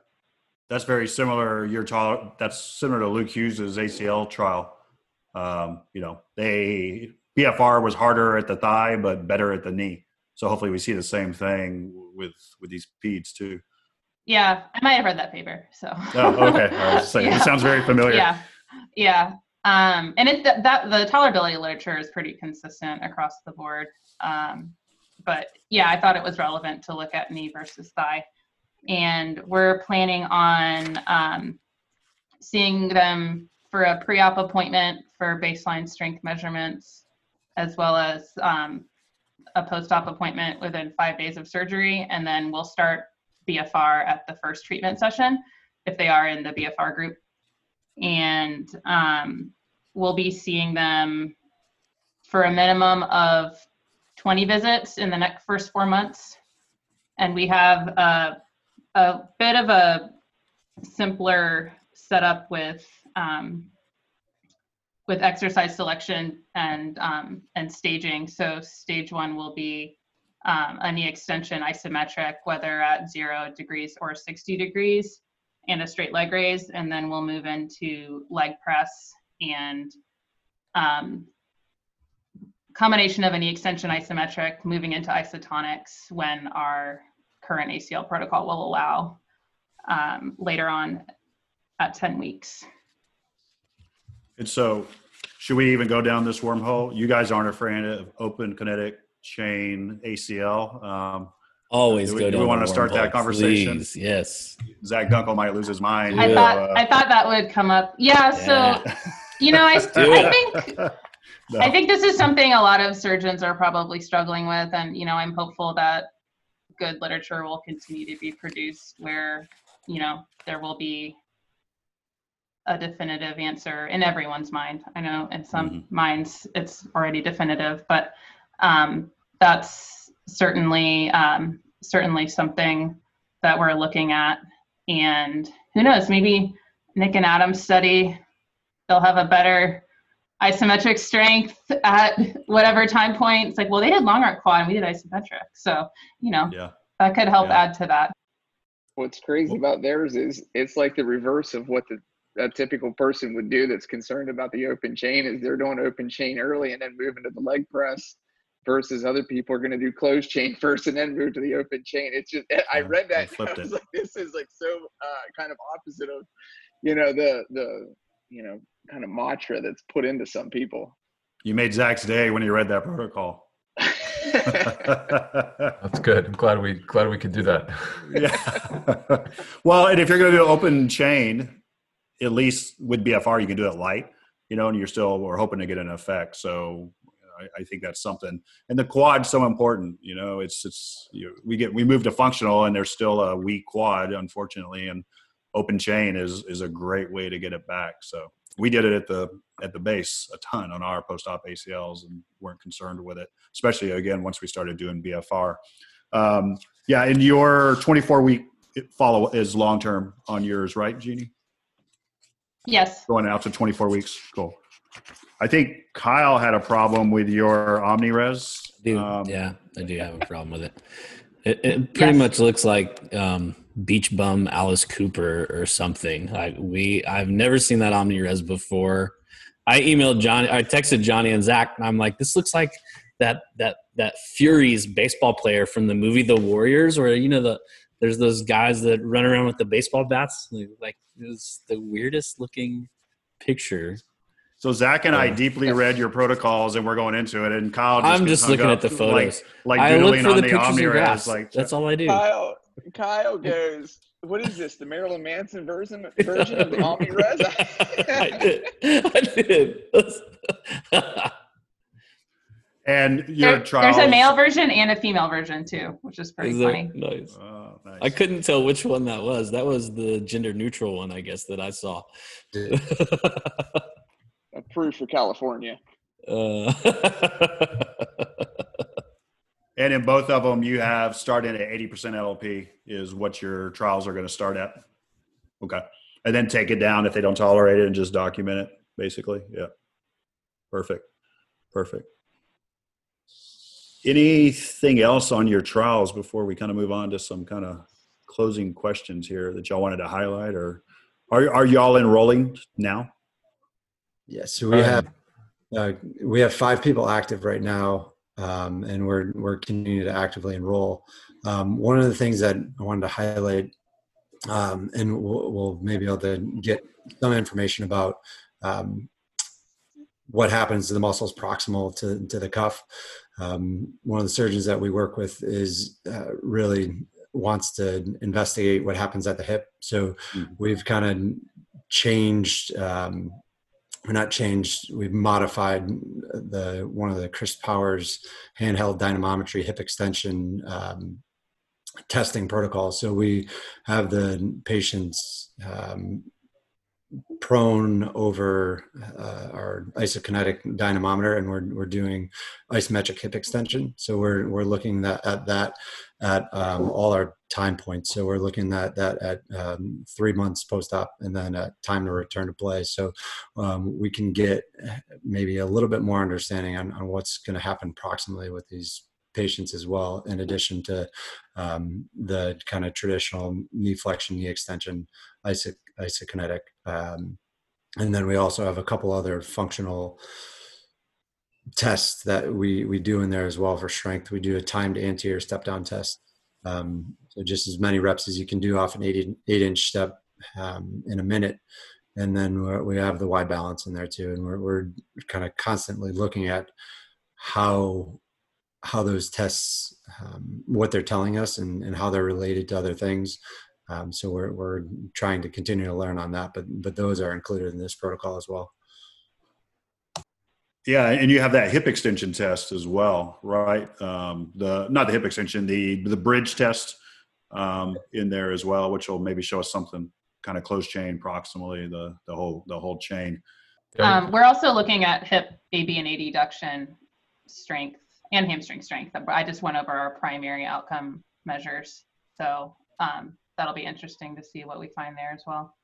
that's very similar. Your trial, that's similar to Luke Hughes's ACL trial. Um, you know, they BFR was harder at the thigh, but better at the knee. So hopefully we see the same thing with with these peds too. Yeah, I might have read that paper. So. oh, okay. I was <laughs> saying, yeah. It sounds very familiar. Yeah, yeah. Um, and it that the tolerability literature is pretty consistent across the board. Um, but yeah, I thought it was relevant to look at knee versus thigh, and we're planning on um, seeing them for a pre-op appointment for baseline strength measurements, as well as um, a post-op appointment within five days of surgery, and then we'll start BFR at the first treatment session if they are in the BFR group. And um, we'll be seeing them for a minimum of 20 visits in the next first four months. And we have a, a bit of a simpler setup with um, with exercise selection and um, and staging. So stage one will be um, a extension isometric, whether at zero degrees or 60 degrees, and a straight leg raise. And then we'll move into leg press and um, combination of a knee extension isometric moving into isotonics when our current ACL protocol will allow um, later on at 10 weeks. And so, should we even go down this wormhole? You guys aren't afraid of open kinetic chain ACL. Um, Always do we, down. Do we want to start that conversation? Please, yes. Zach Dunkel might lose his mind. I thought I thought that would come up. Yeah. So you know, I, I think <laughs> no. I think this is something a lot of surgeons are probably struggling with, and you know, I'm hopeful that good literature will continue to be produced where you know there will be a definitive answer in everyone's mind. I know in some Mhm. minds it's already definitive, but um, that's certainly um, certainly something that we're looking at. And who knows, maybe Nick and Adam's study, they'll have a better isometric strength at whatever time point. It's like, well, they did long arc quad and we did isometric. So, you know, yeah. that could help Yeah. add to that. What's crazy about theirs is it's like the reverse of what the a typical person would do that's concerned about the open chain is they're doing open chain early and then moving to the leg press versus other people are going to do closed chain <laughs> first and then move to the open chain. It's just I read they that and I was it. like, this is like so uh, kind of opposite of you know the the you know kind of mantra that's put into some people. You made Zach's day when you read that protocol. <laughs> That's good. I'm glad we glad we could do that. yeah. well, and if you're going to do open chain, at least with BFR, you can do it light, you know, and you're still, we're hoping to get an effect. So I, I think that's something. And the quad's so important, you know, it's, it's, you, we get, we move to functional and there's still a weak quad, unfortunately. And open chain is, is a great way to get it back. So we did it at the, at the base a ton on our post-op ACLs and weren't concerned with it, especially again, once we started doing BFR. Um, yeah. And your 24 week follow is long-term on yours, right, Jeannie? Yes. Going out to 24 weeks. Cool. I think Kyle had a problem with your OmniRes. I do, Um, yeah, I do have a problem with it. It, it pretty Yes. much looks like um, Beach Bum Alice Cooper or something. I we I've never seen that OmniRes before. I emailed Johnny. I texted Johnny and Zach, and I'm like, "This looks like that that that Furies baseball player from the movie The Warriors, where you know the there's those guys that run around with the baseball bats. Like it was the weirdest looking picture. So Zach and I Yeah. deeply read your protocols, and we're going into it. And Kyle, just I'm just looking up at the photos. like, like I look doodling for on the the, pictures and OmniRes. graphs. Like That's all I do. Kyle Kyle goes, what is this? The Marilyn Manson version version of the OmniRes? <laughs> I did. I did. <laughs> and your There- trials. there's a male version and a female version too, which is pretty Is funny. Nice. Oh, nice. I couldn't tell which one that was. That was the gender neutral one, I guess, that I saw. <laughs> Approved for California. uh, <laughs> And in both of them, you have starting at 80% LOP is what your trials are going to start at. Okay. And then take it down if they don't tolerate it and just document it, basically. Yeah. Perfect. Perfect. Anything else on your trials before we kind of move on to some kind of closing questions here that y'all wanted to highlight or are, are y'all enrolling now? Yes, so we Um, have uh, we have five people active right now, um, and we're we're continuing to actively enroll. Um, one of the things that I wanted to highlight, um, and we'll, we'll maybe be able to get some information about um, what happens to the muscles proximal to, to the cuff. Um, one of the surgeons that we work with is uh, really wants to investigate what happens at the hip. So Mhm. we've kind of changed um, we're not changed. We've modified the one of the chris powers handheld dynamometry hip extension um, testing protocol. So we have the patients um, prone over uh, our isokinetic dynamometer and we're, we're doing isometric hip extension. So we're, we're looking that, at that at um, all our time points. So we're looking at that at um, three months post-op and then at time to return to play. So um, we can get maybe a little bit more understanding on, on what's going to happen proximally with these patients as well in addition to um, the kind of traditional knee flexion knee extension iso- isokinetic um, and then we also have a couple other functional tests that we we do in there as well for strength. We do a timed anterior step down test. Um, so just as many reps as you can do off an eight, eight inch step um, in a minute. And then we have the Y balance in there too, and we're we're kind of constantly looking at how how those tests um, what they're telling us and, and how they're related to other things. Um, so we're, we're trying to continue to learn on that but but those are included in this protocol as well yeah and you have that hip extension test as well right um, the not the hip extension the the bridge test um, in there as well which will maybe show us something kind of close chain proximally the the whole the whole chain um, we're also looking at hip ab and adduction strength and hamstring strength. I just went over our primary outcome measures. So um, that'll be interesting to see what we find there as well.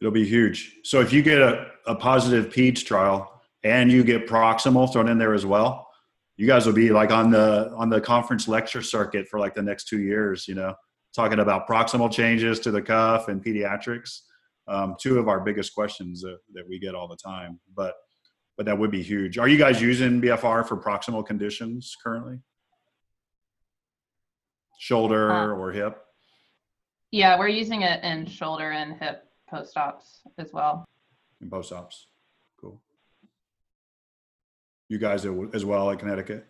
It'll be huge. So if you get a, a positive PEDS trial and you get proximal thrown in there as well, you guys will be like on the on the conference lecture circuit for like the next two years. You know, talking about proximal changes to the cuff and pediatrics. Um, two of our biggest questions that, that we get all the time. But but that would be huge. Are you guys using BFR for proximal conditions currently? Shoulder uh, or hip? Yeah, we're using it in shoulder and hip post ops as well. In post ops, cool. You guys as well at Connecticut?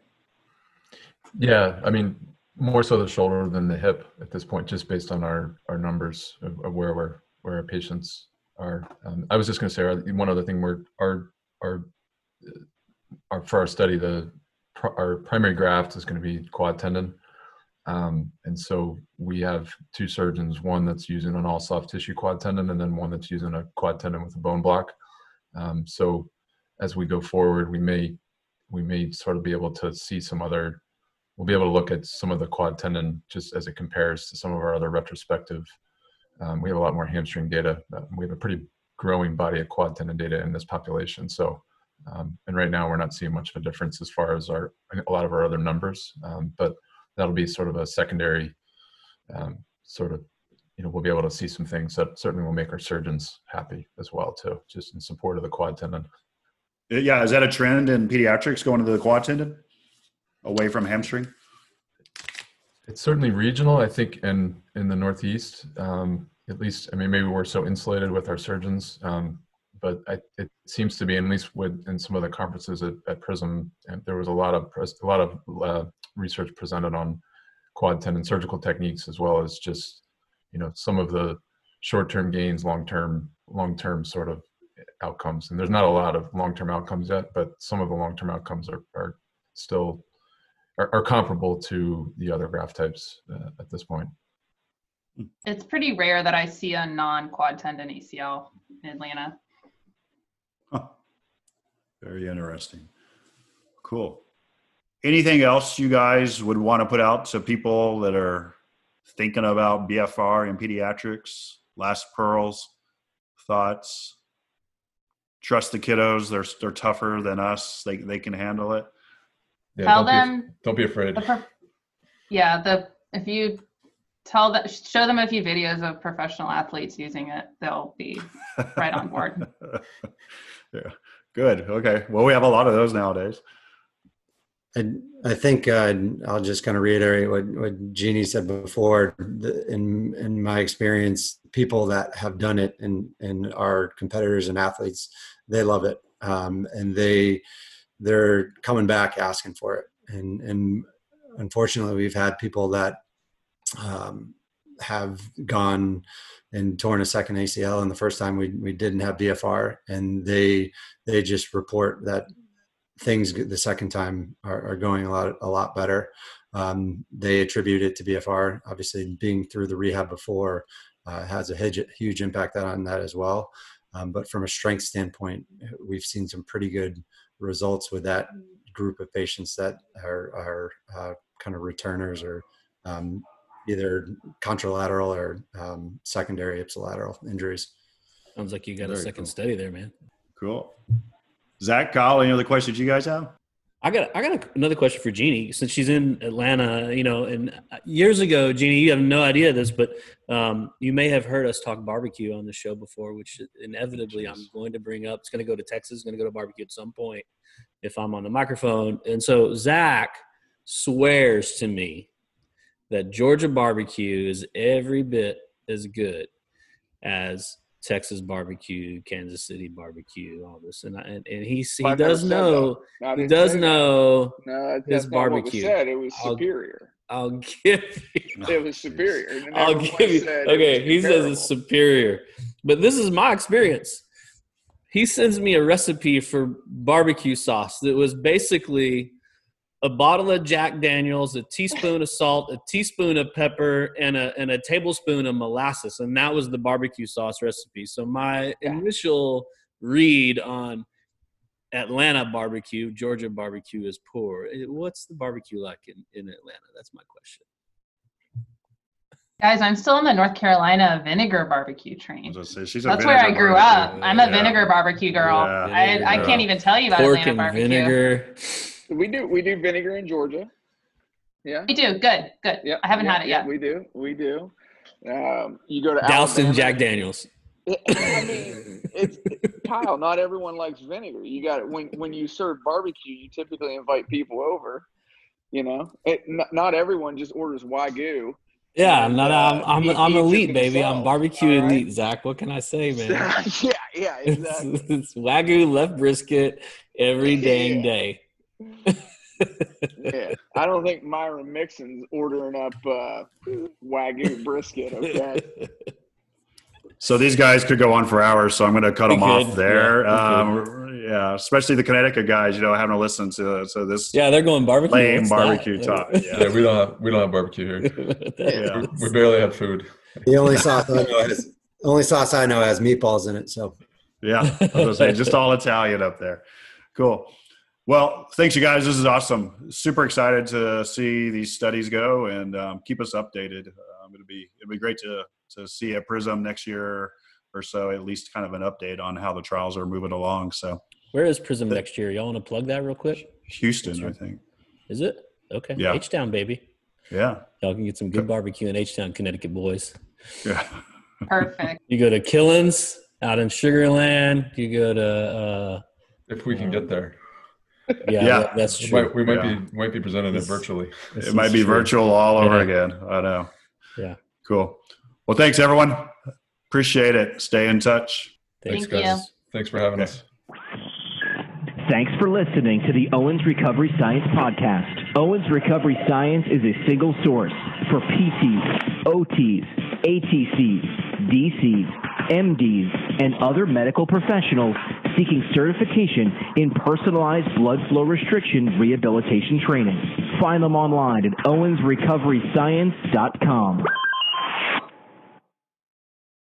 Yeah, I mean, more so the shoulder than the hip at this point, just based on our our numbers of, of where we're where our patients are. Um, I was just going to say one other thing: we're our our, our for our study, the our primary graft is going to be quad tendon. Um, and so we have two surgeons, one that's using an all soft tissue quad tendon, and then one that's using a quad tendon with a bone block. Um, so as we go forward, we may we may sort of be able to see some other. We'll be able to look at some of the quad tendon just as it compares to some of our other retrospective. Um, we have a lot more hamstring data. We have a pretty growing body of quad tendon data in this population. So, um, and right now we're not seeing much of a difference as far as our a lot of our other numbers, um, but that'll be sort of a secondary um, sort of you know we'll be able to see some things that certainly will make our surgeons happy as well too, just in support of the quad tendon. Yeah, is that a trend in pediatrics going to the quad tendon away from hamstring? It's certainly regional. I think in in the Northeast, um, at least, I mean, maybe we're so insulated with our surgeons, um, but I, it seems to be, at least with in some of the conferences at, at Prism, there was a lot of a lot of uh, research presented on quad tendon surgical techniques as well as just you know some of the short-term gains, long-term long-term sort of outcomes. And there's not a lot of long-term outcomes yet, but some of the long-term outcomes are are still are, are comparable to the other graft types uh, at this point. It's pretty rare that I see a non quad tendon ACL in Atlanta. Huh. Very interesting. Cool. Anything else you guys would want to put out to people that are thinking about BFR and pediatrics? Last pearls, thoughts. Trust the kiddos. They're they're tougher than us. They they can handle it. Yeah, Tell don't them. Be, don't be afraid. The, yeah, the if you tell that show them a few videos of professional athletes using it they'll be right on board <laughs> yeah good okay well we have a lot of those nowadays and I think uh, I'll just kind of reiterate what, what Jeannie said before. In in my experience, people that have done it and and our competitors and athletes, they love it, um, and they they're coming back asking for it. And and unfortunately, we've had people that um, have gone and torn a second ACL, and the first time we we didn't have BFR, and they they just report that things the second time are, are going a lot a lot better. Um, they attribute it to BFR. Obviously, being through the rehab before uh, has a huge, huge impact on that as well. Um, but from a strength standpoint, we've seen some pretty good results with that group of patients that are, are uh, kind of returners or um, either contralateral or um, secondary ipsilateral injuries. Sounds like you got Very a second cool. study there, man. Cool. Zach, Kyle, any other questions you guys have? I got I got another question for Jeannie since she's in Atlanta. You know, and uh, years ago, Jeannie, you have no idea this, but um, you may have heard us talk barbecue on the show before, which inevitably I'm going to bring up. It's going to go to Texas. Going to go to barbecue at some point if I'm on the microphone. And so Zach swears to me that Georgia barbecue is every bit as good as Texas barbecue, Kansas City barbecue, all this, and I, and, and he he does know he does know no, his barbecue. said. It was superior. I'll, I'll <laughs> give you. It was superior. I'll give you. Okay, he says it's superior, but this is my experience. He sends me a recipe for barbecue sauce that was basically a bottle of Jack Daniels, a teaspoon of salt, a teaspoon of pepper, and a and a tablespoon of molasses, and that was the barbecue sauce recipe. So my yeah. initial read on Atlanta barbecue, Georgia barbecue is poor. Eh, what's the barbecue like in, in Atlanta? That's my question. Guys, I'm still on the North Carolina vinegar barbecue train. That's where I grew up. I'm a yeah. vinegar barbecue girl. Yeah. I, I can't even tell you about Pork Atlanta barbecue. Vinegar. We do we do vinegar in Georgia. Yeah. We do. Good. Good. Yeah. I haven't had it yet. we do. We do. Um, you go to Doused in Jack Daniels. I mean, it's Kyle. Not everyone likes vinegar. You got it when when you serve barbecue. You typically invite people over. You know, it, not, not everyone just orders wagyu. Yeah, I'm not. I'm I'm, eat, I'm elite, baby. Himself, I'm barbecue right? elite, Zach. What can I say, man? <laughs> yeah, yeah, <laughs> exactly. It's, it's wagyu left brisket every dang yeah. day yeah, I don't think Myron Mixon's ordering up uh, wagyu brisket. Okay. <laughs> So these guys could go on for hours, so I'm going to cut we them could. off there. Yeah, um, yeah, especially the Connecticut guys, you know, having to listen to to this. Yeah, they're going barbecue. Lame barbecue that? talk. Yeah. yeah. we don't have, we don't have barbecue here. <laughs> yeah. we, we, barely have food. The only sauce I <laughs> know has only sauce I know has meatballs in it. So yeah, I was going to say just all Italian up there. Cool. Well, thanks, you guys. This is awesome. Super excited to see these studies go and um, keep us updated. Um, it'll be it'll be great to to see at Prism next year or so, at least kind of an update on how the trials are moving along. So, where is Prism the, next year? Y'all want to plug that real quick? Houston, I think. Is it okay? Yeah, H Town, baby. Yeah, y'all can get some good barbecue in H Town, Connecticut, boys. Yeah, perfect. <laughs> You go to Killen's out in Sugarland. You go to. Uh, if we can get there yeah, yeah. that's true. We might, we might yeah. be might be presenting it virtually. It might be true. virtual all over yeah. again. I know. Yeah. Cool. Well, thanks everyone. Appreciate it. Stay in touch. Thanks, Thank guys. You. Thanks for having okay. us. Thanks for listening to the Owens Recovery Science Podcast. Owens Recovery Science is a single source for PTs, OTs, ATCs, DCs, MDs, and other medical professionals seeking certification in personalized blood flow restriction rehabilitation training. Find them online at owensrecoveryscience.com.